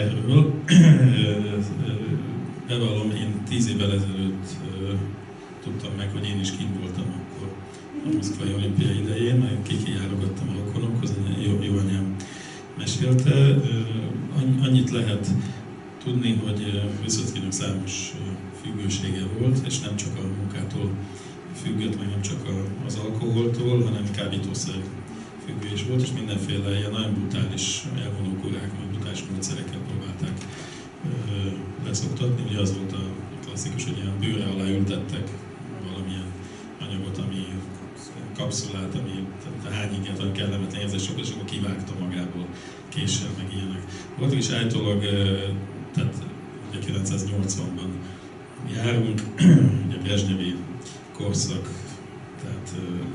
Erről. Bevallom, én tíz évvel ezelőtt tudtam meg, hogy én is kint voltam akkor a Moszkvai olimpia idején, nagyon kikijárogattam a rokonokhoz, jó, jó anyám mesélte. Annyit lehet tudni, hogy Viszockinak számos függősége volt, és nem csak a munkától függött, meg nem csak az alkoholtól, hanem kábítószer is volt, és mindenféle ilyen nagyon brutális elvonókurák, meg brutális módszerekkel próbálták leszoktatni. Ugye az volt a klasszikus, hogy ilyen bőre alá ültettek valamilyen anyagot, ami kapszulát, ami hány inget, olyan kellemetlen érzések, és akkor kivágta magából késsel, meg ilyenek. Volt is állítólag, tehát 1980-ban járunk, ugye Brezsnyevi korszak, tehát,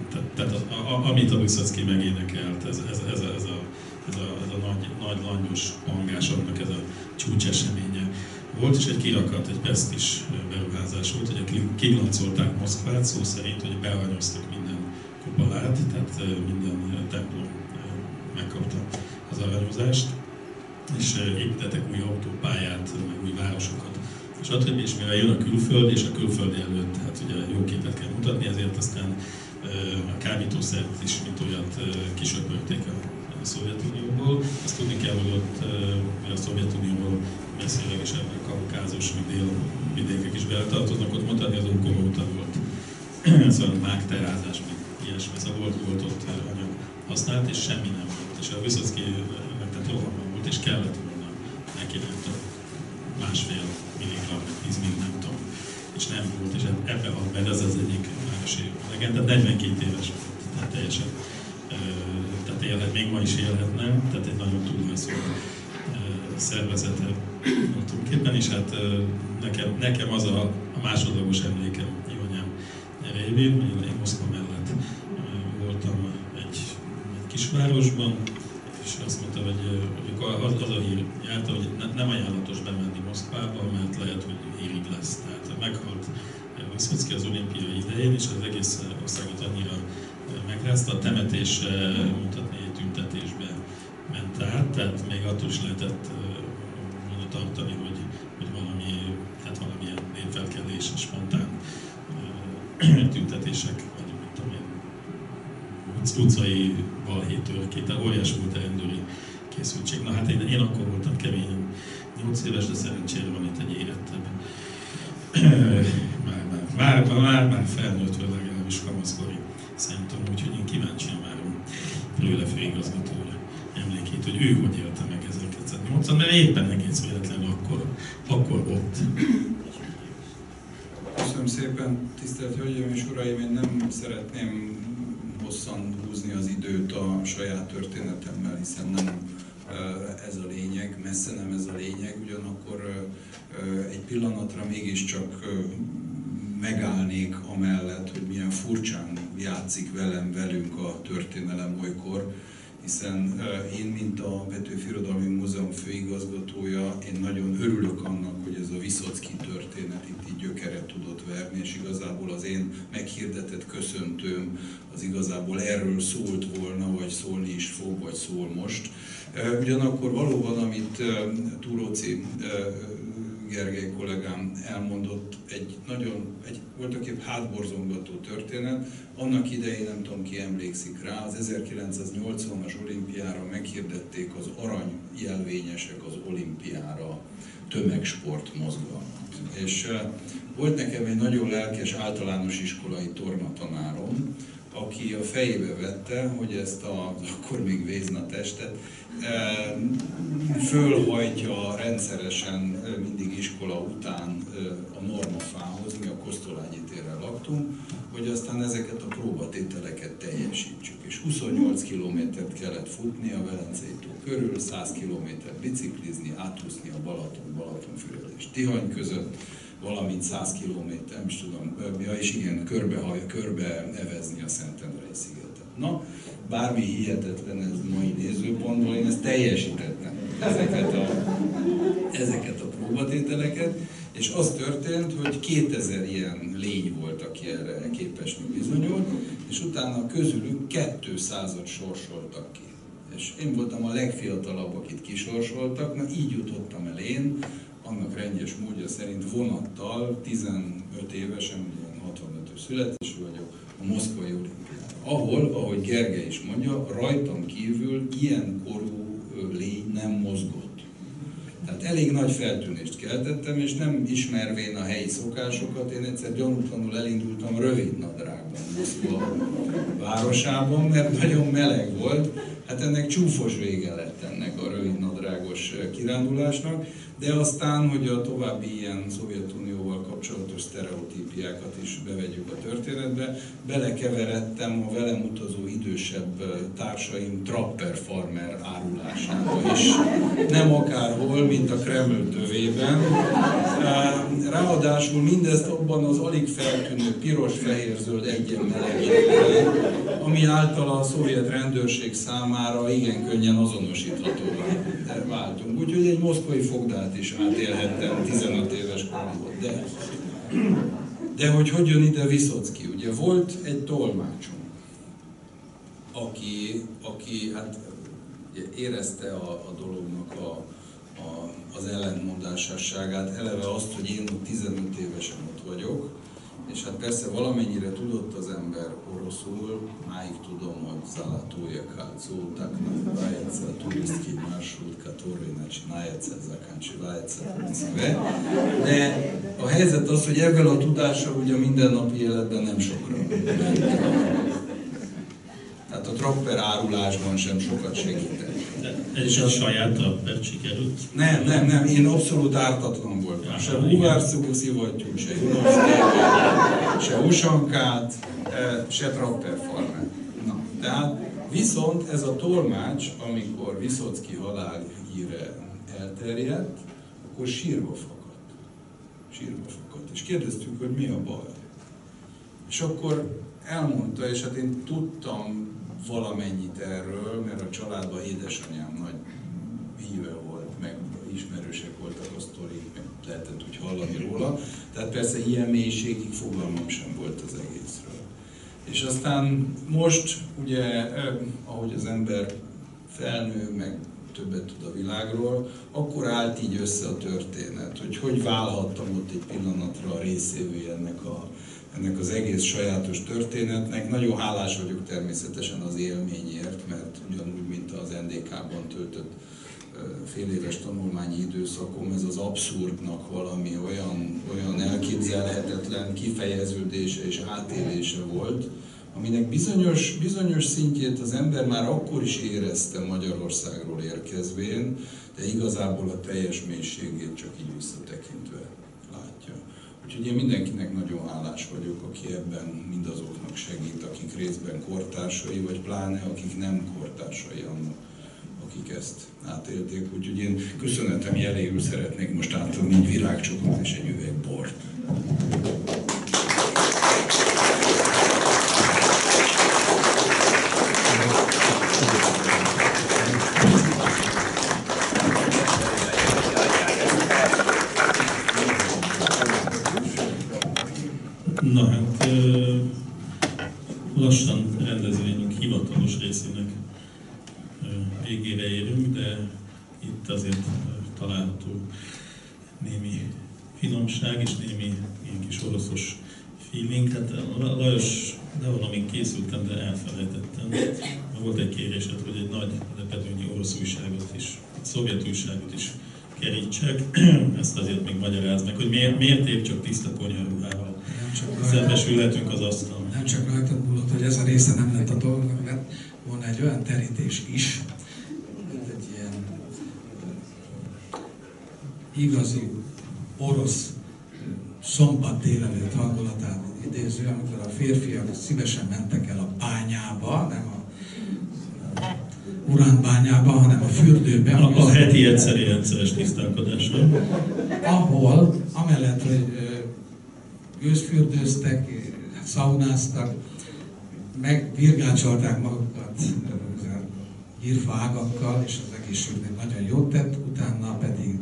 tehát, tehát a, a, amit a Vyszocki megénekelt, ez, ez, ez, ez, a, ez, a, ez a nagy, nagy langyos hangás, annak ez a csúcseseménye volt, és egy kirakat, egy pestis beruházás volt, hogy kiglancolták Moszkvát, szó szerint, hogy bearanyoztak minden kupolát, tehát minden templom megkapta az aranyozást, és építettek új autópályát, meg új városokat stb. És mivel jön a külföld, és a külföldi előtt, hát ugye jó képet kell mutatni, ezért aztán a kábítószert is, mint olyat kisöpörték a Szovjetunióból. Azt tudni kell, hogy ott a Szovjetunióból messzőleg is ebben a kaukázus, meg dél vidékek is beletartoznak, ott mondani az ókor volt. szóval mágterázás, meg ilyesmi, szóval volt, volt ott anyag használt, és semmi nem volt. És a Vyszocki tehát rohamban volt, és kellett volna neki nem tudom, másfél milligram, 10 milligram, nem tudom, és nem volt, és ebbe van benne, ez az egyik városi legenda, 42 éves tehát teljesen, tehát élhet, még ma is élhetne, tehát egy nagyon túlhajszoló szervezete tulajdonképpen, és hát nekem, nekem az a, a másodlagos emlékem jó anyám révén, én Moszkva mellett voltam egy, egy kisvárosban, és azt mondta, hogy az, az a hír járta, hogy ne, nem ajánlatos bemenni Moszkvába, mert lehet, hogy hírig lesz. Tehát meghalt Viszocki az olimpia idején, és az egész országot annyira megrázta, a temetés mutatni egy tüntetésbe ment át, tehát még attól is lehetett volna tartani, hogy, hogy valami, hát valamilyen népfelkelés, spontán tüntetések, vagy mint tudom én, utcai balhétörként, tehát óriás volt a rendőri készültség. Na hát én, én akkor voltam keményen 8 éves, de szerencsére van itt egy érettebb. Már, már, már, már, már felnőtt, vagy legalábbis kamaszkori szerintem, úgyhogy én kíváncsian várom Lőle főigazgatóra emlékét, hogy ő hogy élte meg 1980, mert éppen egész véletlenül akkor, akkor ott. Köszönöm szépen, tisztelt Hölgyeim és Uraim, én nem szeretném hosszan húzni az időt a saját történetemmel, hiszen nem ez a lényeg, messze nem ez a lényeg, ugyanakkor egy pillanatra mégiscsak megállnék amellett, hogy milyen furcsán játszik velem, velünk a történelem olykor, hiszen én, mint a Petőfi Irodalmi Múzeum főigazgatója, én nagyon örülök annak, hogy ez a Viszocki történet itt így gyökeret tudott verni, és igazából az én meghirdetett köszöntőm az igazából erről szólt volna, vagy szólni is fog, vagy szól most. Ugyanakkor valóban, amit Túróci Gergely kollégám elmondott, egy nagyon, egy voltaképp hátborzongató történet. Annak idején, nem tudom ki emlékszik rá, az 1980-as olimpiára meghirdették az arany jelvényesek az olimpiára tömegsport mozgalmat. És volt nekem egy nagyon lelkes általános iskolai tornatanárom, aki a fejébe vette, hogy ezt a, akkor még Vézna testet fölhajtja rendszeresen mindig iskola után a normafához, mi a Kosztolányi térrel laktunk, hogy aztán ezeket a próbatételeket teljesítsük. És 28 kilométert kellett futni a Velencei tó körül, 100 kilométert biciklizni, átúszni a Balaton, Balatonfüred és Tihany között, valamint 100 kilométer, nem is tudom, ja, és igen, körbe, körbe evezni a Szentendrei szigetet. Na, bármi hihetetlen ez mai nézőpontból, én ezt teljesítettem, ezeket a, ezeket a próbatételeket, és az történt, hogy 2000 ilyen lény volt, aki erre képesnek bizonyult, és utána közülük 200-at sorsoltak ki. És én voltam a legfiatalabb, akit kisorsoltak, na így jutottam el én, annak rendjes módja szerint vonattal, 15 évesen, ugye 65-ös születésű vagyok, a Moszkvai. Ahol, ahogy Gergely is mondja, rajtam kívül ilyen korú lény nem mozgott. Tehát elég nagy feltűnést keltettem, és nem ismervén a helyi szokásokat, én egyszer gyanútlanul elindultam rövid nadrágban Moszkva városában, mert nagyon meleg volt. Hát ennek csúfos vége lett ennek a rövid nadrágos kirándulásnak, de aztán, hogy a további ilyen Szovjetunióval kapcsolatos sztereotípiákat is bevegyük a történetbe, belekeveredtem a velem utazó idősebb társaim trapper farmer árulásába is. Nem akárhol, mint a Kreml tövében. Ráadásul mindezt abban az alig feltűnő piros-fehér-zöld egyenmelegében, ami által a szovjet rendőrség számára igen könnyen azonosíthatóvá váltunk. Úgyhogy egy moszkvai fogdát is átélhettem 15 éves koromban. De, de hogy hogy jön ide Viszocki? Ugye volt egy tolmácsom, aki, aki hát érezte a, a dolognak a, a, az ellentmondásosságát, eleve azt, hogy én 15 évesen ott vagyok, és hát persze valamennyire tudott az ember oroszul, máig tudom, hogy Zalatója Kalcó, Taknak Vajece, Turistki Marsrut, который начинается, заканчивается в De a helyzet az, hogy ebből a tudással ugye a mindennapi életben nem sokra Tehát a tropper árulásban sem sokat segített. Ez is a saját trappert sikerült? Nem, nem, nem, én abszolút ártatlan voltam. Se búvárszó szivattyú, se se usankát, e, se trapper farmát. Na, tehát viszont ez a tolmács, amikor Viszocki halál híre elterjedt, akkor sírva fakadt. Sírva fakadt. És kérdeztük, hogy mi a baj. És akkor elmondta, és hát én tudtam valamennyit erről, mert a családban édesanyám nagy híve volt, meg ismerősek voltak a sztorik, meg lehetett úgy hallani róla. Tehát persze ilyen mélységig fogalmam sem volt az egészről. És aztán most, ugye, ahogy az ember felnő, meg többet tud a világról, akkor állt így össze a történet, hogy hogy válhattam ott egy pillanatra a részévé ennek a ennek az egész sajátos történetnek. Nagyon hálás vagyok természetesen az élményért, mert ugyanúgy, mint az NDK-ban töltött fél éves tanulmányi időszakom, ez az abszurdnak valami olyan, olyan elképzelhetetlen kifejeződése és átélése volt, aminek bizonyos, bizonyos szintjét az ember már akkor is érezte Magyarországról érkezvén, de igazából a teljes mélységét csak így visszatekintve látja. Úgyhogy én mindenkinek nagyon hálás vagyok, aki ebben mindazoknak segít, akik részben kortársai, vagy pláne akik nem kortársai annak, akik ezt átélték. Úgyhogy én köszönetem jeléül szeretnék most átadni egy virágcsokot és egy üveg bort. Finomság és némi ilyen kis oroszos feeling. Hát Lajos, de valamint készültem, de elfelejtettem. Volt egy kérésed, hogy egy nagy lepedőnyi orosz újságot is, szovjet újságot is kerítsek, ezt azért még magyaráz meg, hogy miért, miért épp csak tiszta ponyaruhával szembesülhetünk az asztalon. Nem csak rajtad múlott, hogy ez a része nem lett a dolognak, mert volna egy olyan terítés is, egy ilyen igazi orosz szombat délelőtt hangulatát idéző, amikor a férfiak szívesen mentek el a bányába, nem a uránbányába, hanem a fürdőbe. A, a heti egyszeri rendszeres tisztálkodásra. Ahol, amellett, hogy gőzfürdőztek, szaunáztak, megvirgácsolták magukat hírfa ágakkal, és az egészségnek nagyon jót tett, utána pedig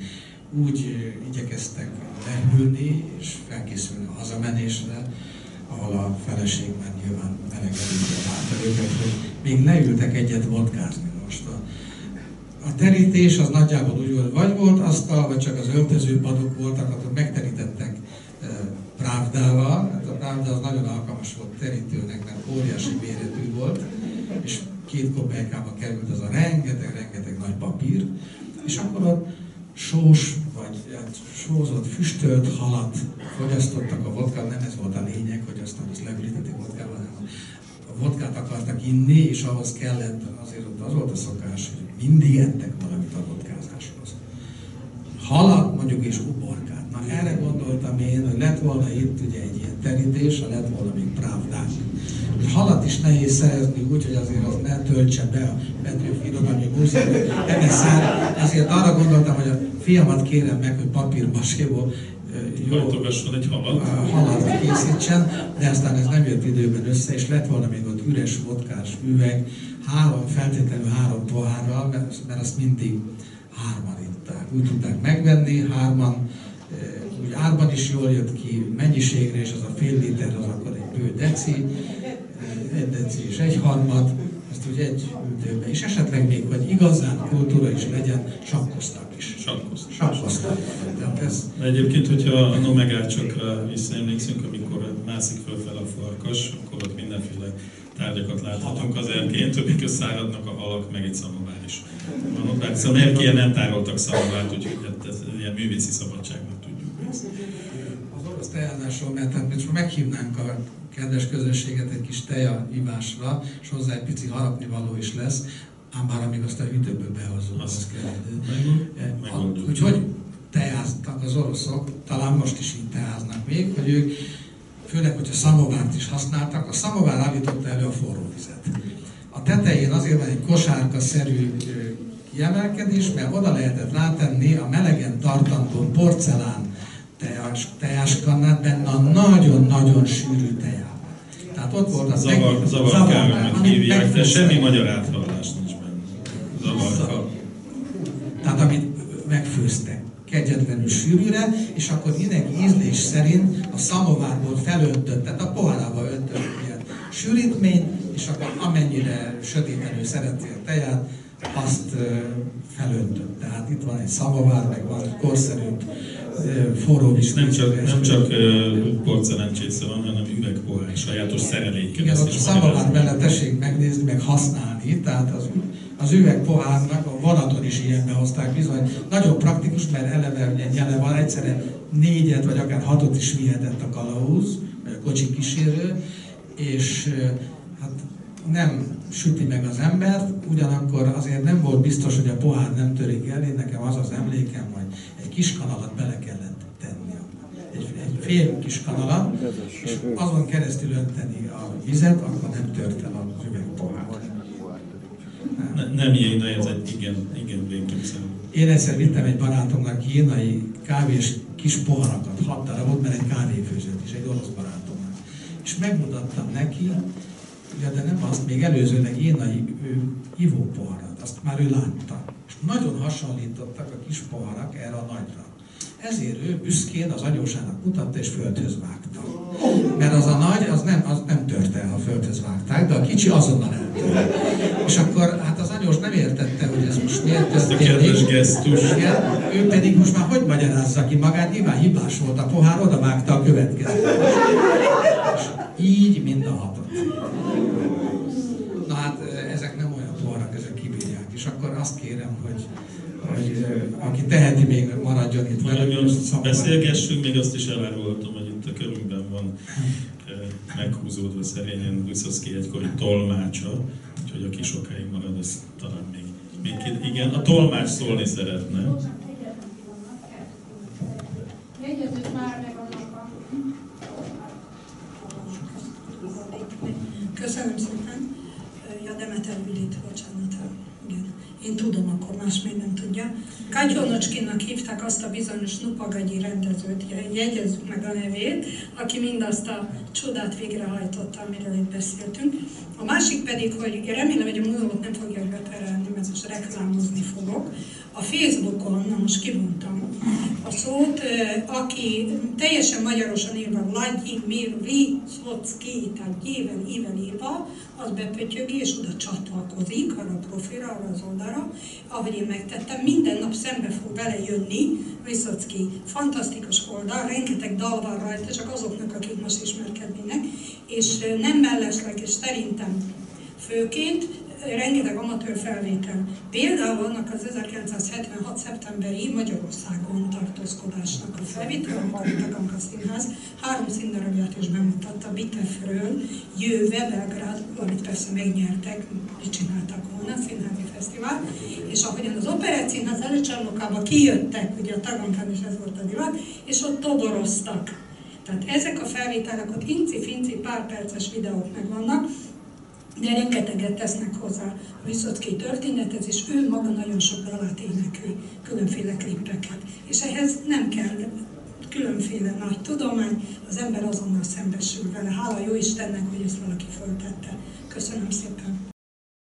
úgy igyekeztek lehűlni és felkészülni a hazamenésre, ahol a feleség már nyilván melegedőkre várta őket, hogy még leültek egyet vodkázni most. A, a terítés az nagyjából úgy volt, vagy volt asztal, vagy csak az öltöző padok voltak, akkor megterítettek e, právdával, hát a právda az nagyon alkalmas volt terítőnek, mert óriási méretű volt, és két kopelykába került az a rengeteg-rengeteg nagy papír, és akkor ott sós vagy hát, sózott, füstölt halat fogyasztottak a vodkát, nem ez volt a lényeg, hogy azt, azt leülítették vodkával, hanem a vodkát akartak inni, és ahhoz kellett, azért ott az volt a szokás, hogy mindig ettek valamit a vodkázáshoz. Halat mondjuk és uborkát. Na erre gondoltam én, hogy lett volna itt ugye egy ilyen terítés, ha lett volna még právdák. Halat is nehéz szerezni úgy, hogy azért az ne töltse be a Petőfi Irodalmi Múzeum MSZ-r. Ezért arra gondoltam, hogy a fiamat kérem meg, hogy papírmaséból jó egy halat. halat készítsen, de aztán ez nem jött időben össze, és lett volna még ott üres vodkás üveg, három, feltétlenül három pohárral, mert, mert azt mindig hárman itták. Úgy tudták megvenni, hárman, úgy árban is jól jött ki mennyiségre, és az a fél liter az akkor egy bő deci, egy deci és egy harmad, ezt úgy egy ültőbe, és esetleg még, hogy igazán kultúra is legyen, sakkoztak is. Sakkoztak. Sakkoztak. Tehát ez... Egyébként, hogyha a nomegácsokra visszaemlékszünk, amikor mászik fölfel a farkas, akkor ott mindenféle tárgyakat láthatunk az erkén, többek száradnak a halak, meg egy szamovár is. Van ott, szóval erkélyen nem tároltak szamavárt, úgyhogy hát ez ilyen művészi szabadságnak. Tejázásról, mert hát most meghívnánk a kedves közösséget egy kis teja ivásra, és hozzá egy pici harapni való is lesz, ám bár amíg azt a hűtőből behozzuk, az kell. Hogy hogy tejáztak az oroszok, talán most is így tejáznak még, hogy ők főleg, hogyha szamovárt is használtak, a szamovár állította elő a forró vizet. A tetején azért van egy kosárka-szerű kiemelkedés, mert oda lehetett rátenni a melegen tartandó porcelán teás, teáskannát benne a nagyon-nagyon sűrű tejában. Tehát ott volt az zavar, meg, zavar, zavar hívják, de semmi magyar áthallás nincs benne. Zavarka. Tehát amit megfőztek kegyetlenül sűrűre, és akkor mindenki ízlés szerint a szamovárból felöntött, tehát a pohárába öntött ilyen sűrítményt, és akkor amennyire sötétenül szereti a teját, azt felöntött. Tehát itt van egy szamovár, meg van korszerű forró is. Nem csak, nem csak porcelán csésze van, hanem üvegpohár, sajátos szerelékkel. Igen, ott a szamovár bele tessék megnézni, meg használni, tehát az, az üvegpohárnak a vonaton is ilyenbe hozták bizony. Nagyon praktikus, mert eleve ugye nyele van, egyszerre négyet vagy akár hatot is vihetett a kalauz, vagy a kocsi kísérő, és hát nem süti meg az embert, ugyanakkor azért nem volt biztos, hogy a pohár nem törik el. Én nekem az az emlékem, hogy egy kis kanalat bele kellett tenni. Egy, egy fél kis kanalat, és azon keresztül önteni a vizet, akkor nem tört el az üvegpohár. Ne, nem ilyen, ez egy igen, igen végképszerű. Én egyszer vittem egy barátomnak kínai kávés kis poharakat, hat darabot, mert egy kávéfőzőt is, egy orosz barátomnak. És megmutattam neki, Ja, de nem azt, még előzőleg én a ivópoharat, azt már ő látta. És nagyon hasonlítottak a kis poharak erre a nagyra. Ezért ő büszkén az anyósának mutatta és földhöz vágta. Mert az a nagy, az nem, az nem tört el, ha földhöz vágták, de a kicsi azonnal eltört. És akkor hát az anyós nem értette, hogy ez most miért történik. Ez a kedves gesztus. Igen, ő pedig most már hogy magyarázza ki magát, nyilván hibás volt a pohár, oda vágta a következő. És így mind a hatot. Na hát ezek nem olyan poharak, ezek kibírják és akkor azt kérem, hogy, hogy aki teheti, még maradjon itt velünk. Beszélgessünk, még azt is elárultam, hogy itt a körünkben van meghúzódva szerényen Vyszoszki egykori tolmácsa, úgyhogy aki sokáig marad, az talán még, még igen, a tolmács szólni szeretne. Jegyezzük már meg Köszönöm szépen. Ja, Demeter Vilit, bocsánat. Igen. Én tudom, akkor más még nem tudja. Kagyonocskinnak hívták azt a bizonyos Nupagagyi rendezőt, jegyezzük meg a nevét, aki mindazt a csodát végrehajtotta, amiről itt beszéltünk. A másik pedig, hogy remélem, hogy a múzeumot nem fogja beterelni, mert most reklámozni fogok. A Facebookon, na most kimondtam a szót, aki teljesen magyarosan írva Vladimir Vysotsky, tehát Gyéven Iven Éva, az bepötyögi és oda csatlakozik arra a profilra, arra az oldalra, ahogy én megtettem, minden nap szembe fog vele jönni Vysotsky. Fantasztikus oldal, rengeteg dal van rajta, csak azoknak, akik most ismerkednének, és nem mellesleg, és szerintem főként rengeteg amatőr felvétel. Például annak az 1976. szeptemberi Magyarországon tartózkodásnak a felvétel, a Maritaganka Színház három színdarabját is bemutatta Bitefről, Jöve, Belgrád, amit persze megnyertek, mit csináltak volna, színházi fesztivál, és ahogyan az Operett Színház előcsarnokába kijöttek, ugye a Tagankán is ez volt a divat, és ott toboroztak. Tehát ezek a felvételek, ott inci-finci pár perces videók megvannak, de rengeteget tesznek hozzá a Viszocki történethez, és ő maga nagyon sok dalát énekli, különféle klippeket. És ehhez nem kell különféle nagy tudomány, az ember azonnal szembesül vele. Hála jó Istennek, hogy ezt valaki föltette. Köszönöm szépen!